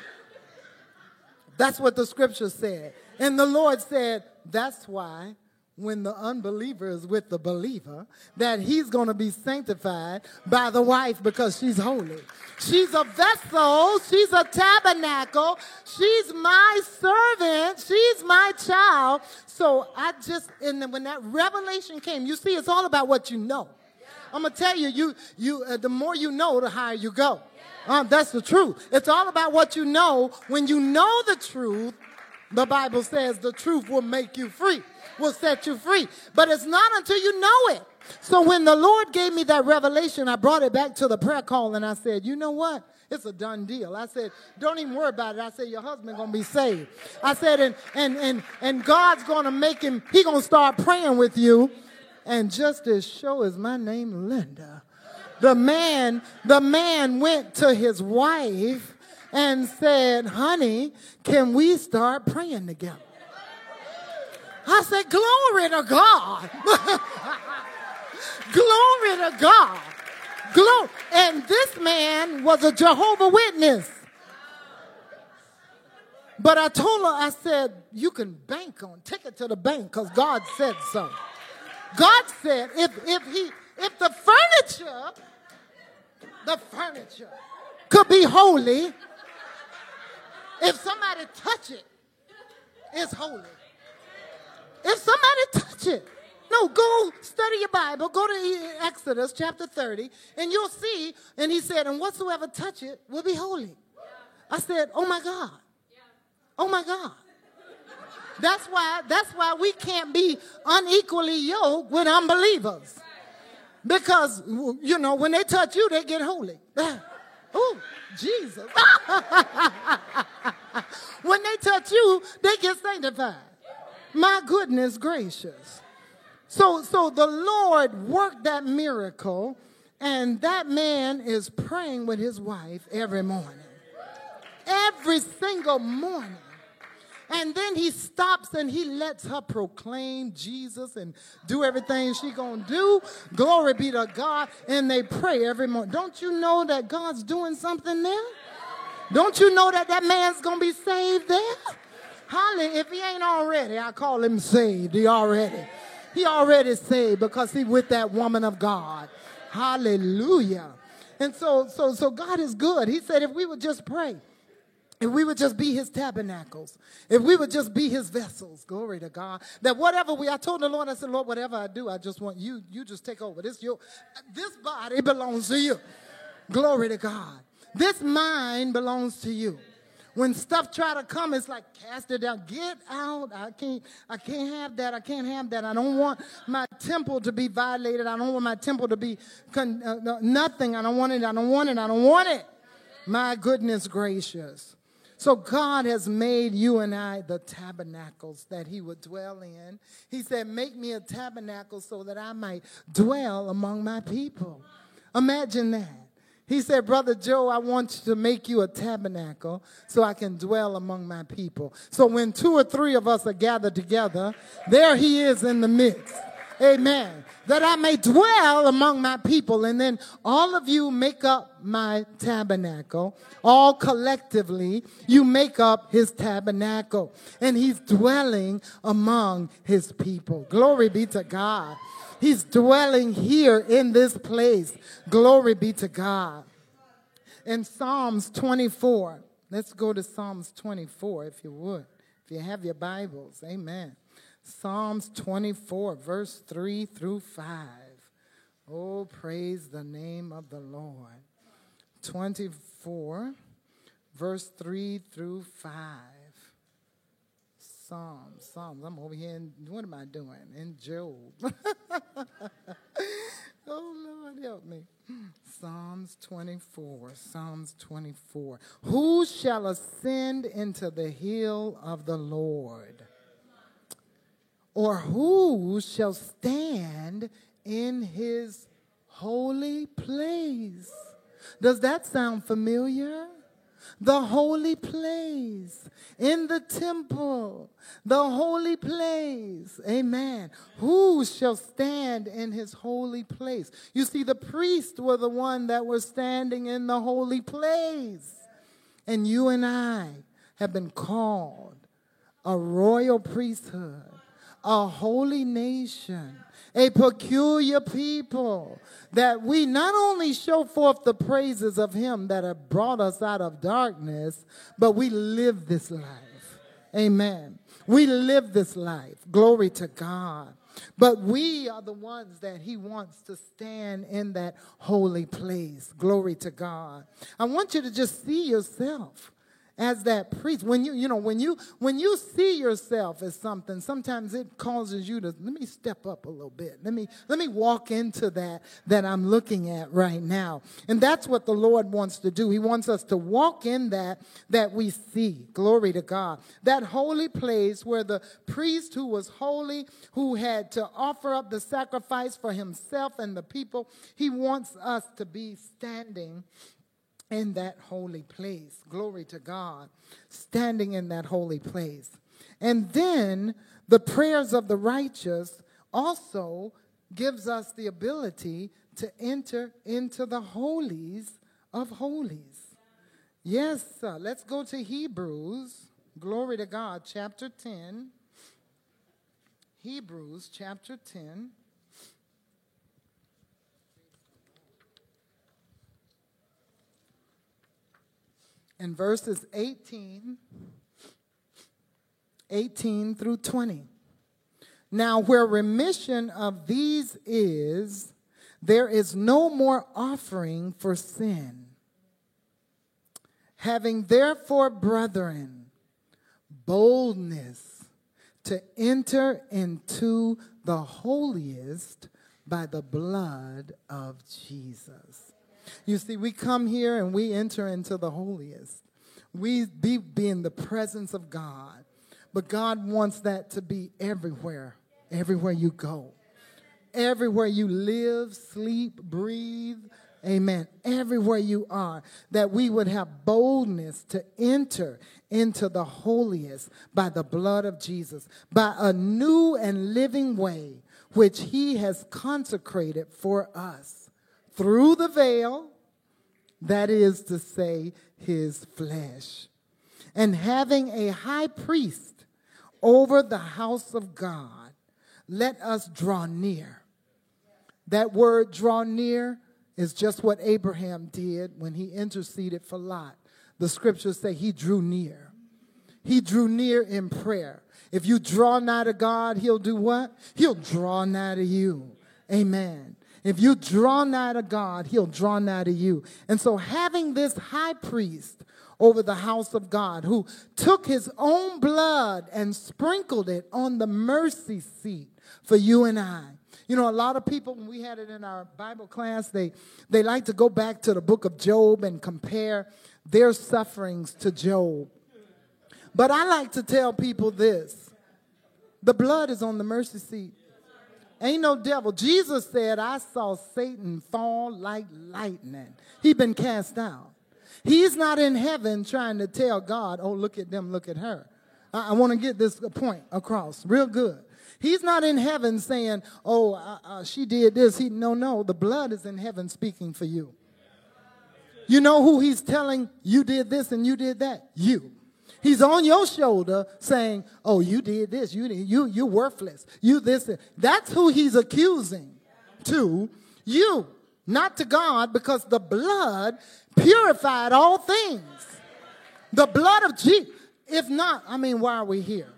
That's what the scripture said. And the Lord said, that's why when the unbeliever is with the believer, that he's going to be sanctified by the wife because she's holy. She's a vessel, she's a tabernacle, she's my servant, she's my child. So I just, and when that revelation came, you see, it's all about what you know. I'm gonna tell you, you, you, uh, the more you know, the higher you go. Um, that's the truth. It's all about what you know. When you know the truth, the Bible says the truth will make you free, will set you free. But it's not until you know it. So when the Lord gave me that revelation, I brought it back to the prayer call and I said, you know what? It's a done deal. I said, don't even worry about it. I said, your husband gonna be saved. I said, and and and and God's gonna make him, he gonna start praying with you and just as sure as my name Linda, the man, the man went to his wife and said, honey, can we start praying together? I said, glory to God. glory to God. Glory. And this man was a Jehovah Witness. But I told her, I said, you can bank on, take it to the bank because God said so. God said if, if he if the furniture, the furniture could be holy, if somebody touch it, it's holy. If somebody touch it, no, go study your Bible, go to Exodus chapter 30, and you'll see, and he said, and whatsoever touch it will be holy. I said, oh my God. Oh my God. That's why, that's why we can't be unequally yoked with unbelievers. Because, you know, when they touch you, they get holy. oh, Jesus. when they touch you, they get sanctified. My goodness gracious. So, so the Lord worked that miracle, and that man is praying with his wife every morning. Every single morning. And then he stops and he lets her proclaim Jesus and do everything she gonna do. Glory be to God. And they pray every morning. Don't you know that God's doing something there? Don't you know that that man's gonna be saved there? Holly, if he ain't already, I call him saved. He already. He already saved because he with that woman of God. Hallelujah. And so, so, so God is good. He said if we would just pray. If we would just be his tabernacles, if we would just be his vessels, glory to God. That whatever we, I told the Lord, I said, Lord, whatever I do, I just want you, you just take over. This your, this body belongs to you. Glory to God. This mind belongs to you. When stuff try to come, it's like cast it down. Get out. I can't, I can't have that. I can't have that. I don't want my temple to be violated. I don't want my temple to be con- uh, nothing. I don't want it. I don't want it. I don't want it. My goodness gracious. So God has made you and I the tabernacles that he would dwell in. He said, Make me a tabernacle so that I might dwell among my people. Imagine that. He said, Brother Joe, I want to make you a tabernacle so I can dwell among my people. So when two or three of us are gathered together, there he is in the midst. Amen. That I may dwell among my people. And then all of you make up my tabernacle. All collectively, you make up his tabernacle. And he's dwelling among his people. Glory be to God. He's dwelling here in this place. Glory be to God. In Psalms 24, let's go to Psalms 24 if you would. If you have your Bibles, amen. Psalms 24, verse 3 through 5. Oh, praise the name of the Lord. 24, verse 3 through 5. Psalms, Psalms. I'm over here what am I doing? In Job. oh, Lord, help me. Psalms 24, Psalms 24. Who shall ascend into the hill of the Lord? Or who shall stand in his holy place? Does that sound familiar? the holy place, in the temple, the holy place. Amen. Who shall stand in his holy place? You see, the priests were the one that were standing in the holy place. And you and I have been called a royal priesthood, a holy nation a peculiar people, that we not only show forth the praises of Him that have brought us out of darkness, but we live this life. Amen. We live this life. Glory to God. But we are the ones that he wants to stand in that holy place. Glory to God. I want you to just see yourself as that priest. When you you know when you when you see yourself as something sometimes it causes you to let me step up a little bit. Let me let me walk into that that i'm looking at right now. And that's what the lord wants to do. He wants us to walk in that that we see. Glory to god. That holy place where the priest who was holy who had to offer up the sacrifice for himself and the people he wants us to be standing in that holy place. Glory to God. Standing in that holy place. And then the prayers of the righteous also gives us the ability to enter into the holies of holies. Yes, sir. Let's go to Hebrews. Glory to God, chapter 10. Hebrews chapter 10. In verses 18, 18 through 20. Now, where remission of these is, there is no more offering for sin. Having therefore, brethren, boldness to enter into the holiest by the blood of Jesus you see, we come here and we enter into the holiest. We be, be in the presence of God. But God wants that to be everywhere, everywhere you go. Everywhere you live, sleep, breathe, amen. Everywhere you are, that we would have boldness to enter into the holiest by the blood of Jesus, by a new and living way which He has consecrated for us through the veil, that is to say, his flesh. And having a high priest over the house of God, let us draw near. That word draw near is just what Abraham did when he interceded for Lot. The scriptures say he drew near. He drew near in prayer. If you draw nigh to God, he'll do what? He'll draw nigh to you. Amen. If you draw nigh to God, he'll draw nigh to you. And so, having this high priest over the house of God who took his own blood and sprinkled it on the mercy seat for you and I. You know, a lot of people, when we had it in our Bible class, they, they like to go back to the book of Job and compare their sufferings to Job. But I like to tell people this the blood is on the mercy seat. Ain't no devil. Jesus said, I saw Satan fall like lightning. He been cast out. He's not in heaven trying to tell God, oh, look at them, look at her. I, I want to get this point across real good. He's not in heaven saying, oh, uh, uh, she did this. He, no, no, the blood is in heaven speaking for you. You know who he's telling you did this and you did that? You. He's on your shoulder saying, "Oh, you did this. You you you're worthless. You this." That's who he's accusing to you, not to God, because the blood purified all things. The blood of Jesus. If not, I mean, why are we here?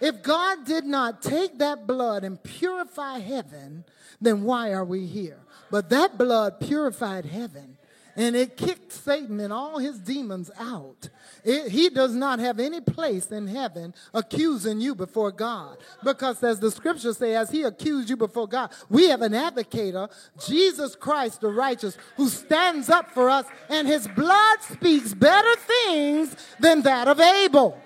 If God did not take that blood and purify heaven, then why are we here? But that blood purified heaven and it kicked Satan and all his demons out. It, he does not have any place in heaven accusing you before God. Because as the scriptures say, as he accused you before God, we have an advocator, Jesus Christ the righteous, who stands up for us, and his blood speaks better things than that of Abel.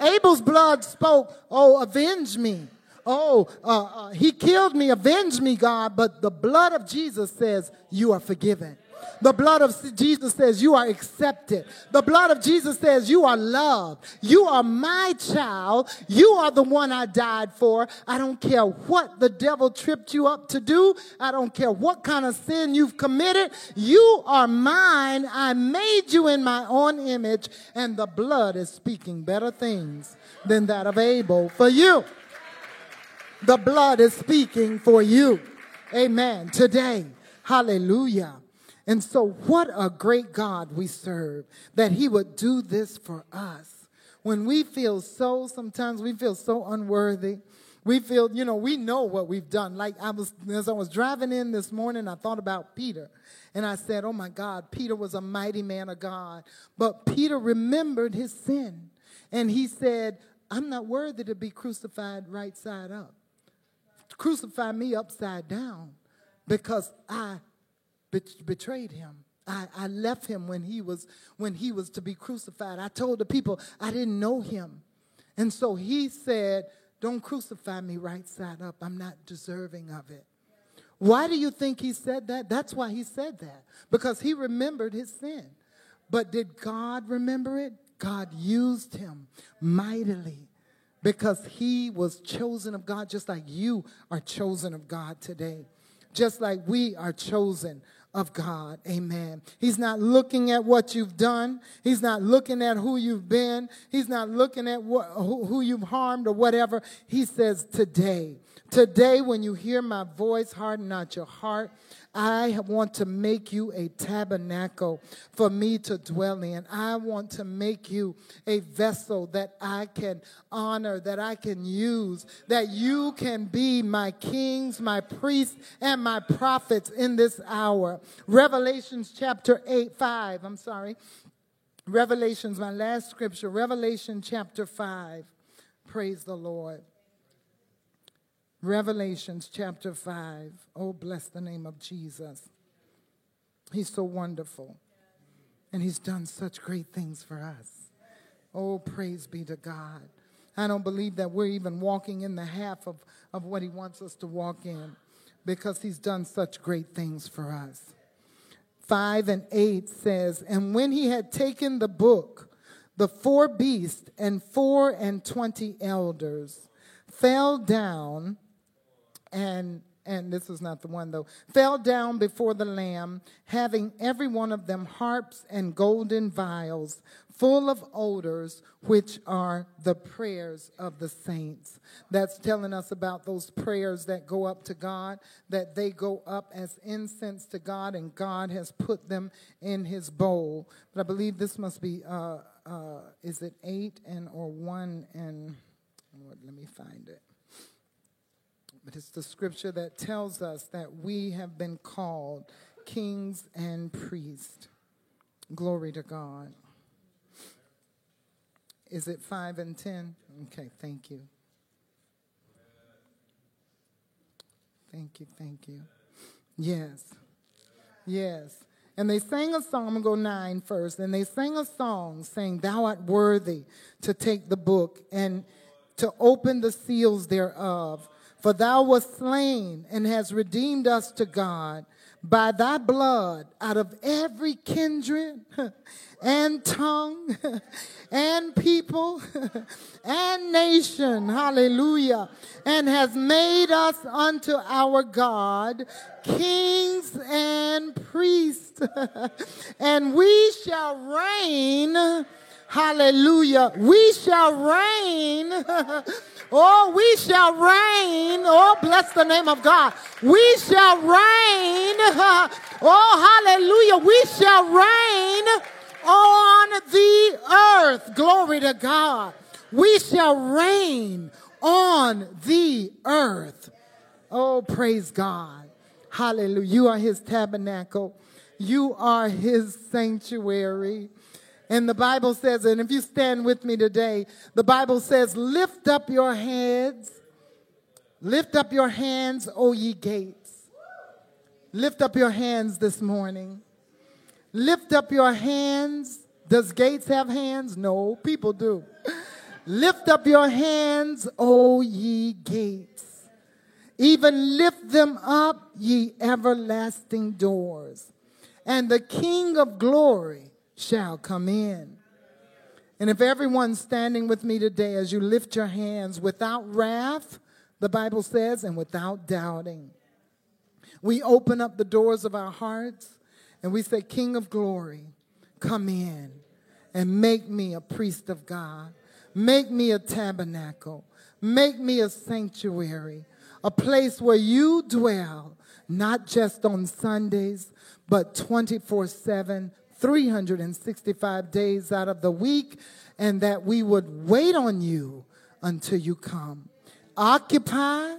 Abel's blood spoke, Oh, avenge me. Oh, uh, uh, he killed me, avenge me, God. But the blood of Jesus says, You are forgiven. The blood of Jesus says you are accepted. The blood of Jesus says you are loved. You are my child. You are the one I died for. I don't care what the devil tripped you up to do. I don't care what kind of sin you've committed. You are mine. I made you in my own image, and the blood is speaking better things than that of Abel for you. The blood is speaking for you. Amen. Today. Hallelujah. And so, what a great God we serve that He would do this for us. When we feel so, sometimes we feel so unworthy. We feel, you know, we know what we've done. Like I was, as I was driving in this morning, I thought about Peter. And I said, oh my God, Peter was a mighty man of God. But Peter remembered his sin. And he said, I'm not worthy to be crucified right side up. Crucify me upside down because I betrayed him. I, I left him when he was when he was to be crucified. I told the people I didn't know him. And so he said, Don't crucify me right side up. I'm not deserving of it. Why do you think he said that? That's why he said that. Because he remembered his sin. But did God remember it? God used him mightily because he was chosen of God, just like you are chosen of God today, just like we are chosen of God. Amen. He's not looking at what you've done. He's not looking at who you've been. He's not looking at what, who, who you've harmed or whatever. He says, Today, today, when you hear my voice, harden not your heart. I want to make you a tabernacle for me to dwell in. I want to make you a vessel that I can honor, that I can use, that you can be my kings, my priests, and my prophets in this hour. Revelations chapter 8, 5. I'm sorry. Revelations, my last scripture, Revelation chapter 5. Praise the Lord. Revelations chapter 5. Oh, bless the name of Jesus. He's so wonderful. And he's done such great things for us. Oh, praise be to God. I don't believe that we're even walking in the half of, of what he wants us to walk in because he's done such great things for us. 5 and 8 says, And when he had taken the book, the four beasts and four and twenty elders fell down and and this is not the one though, fell down before the Lamb, having every one of them harps and golden vials full of odors, which are the prayers of the saints. That's telling us about those prayers that go up to God, that they go up as incense to God, and God has put them in his bowl. But I believe this must be, uh, uh, is it eight and or one and, let me find it. But it's the scripture that tells us that we have been called kings and priests. Glory to God. Is it 5 and 10? Okay, thank you. Thank you, thank you. Yes. Yes. And they sang a song, I'm going to go nine first. And they sang a song saying, Thou art worthy to take the book and to open the seals thereof. For thou wast slain and hast redeemed us to God by thy blood out of every kindred and tongue and people and nation. Hallelujah. And has made us unto our God kings and priests. and we shall reign Hallelujah. We shall reign. Oh, we shall reign. Oh, bless the name of God. We shall reign. oh, hallelujah. We shall reign on the earth. Glory to God. We shall reign on the earth. Oh, praise God. Hallelujah. You are his tabernacle. You are his sanctuary. And the Bible says, and if you stand with me today, the Bible says, lift up your heads, lift up your hands, O ye gates. Lift up your hands this morning. Lift up your hands. Does gates have hands? No, people do. Lift up your hands, O ye gates. Even lift them up, ye everlasting doors. And the King of glory shall come in. And if everyone's standing with me today as you lift your hands without wrath, the Bible says, and without doubting, we open up the doors of our hearts and we say, King of glory, come in and make me a priest of God. Make me a tabernacle. Make me a sanctuary, a place where you dwell, not just on Sundays, but 24 7, 365 days out of the week, and that we would wait on you until you come. Occupy,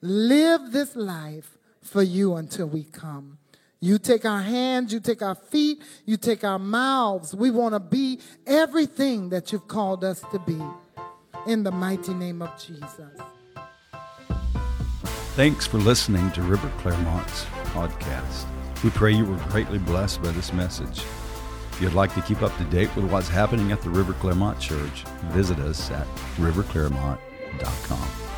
live this life for you until we come. You take our hands, you take our feet, you take our mouths. We want to be everything that you've called us to be. In the mighty name of Jesus. Thanks for listening to River Clermont's podcast. We pray you were greatly blessed by this message. If you'd like to keep up to date with what's happening at the River Clermont Church, visit us at riverclermont.com.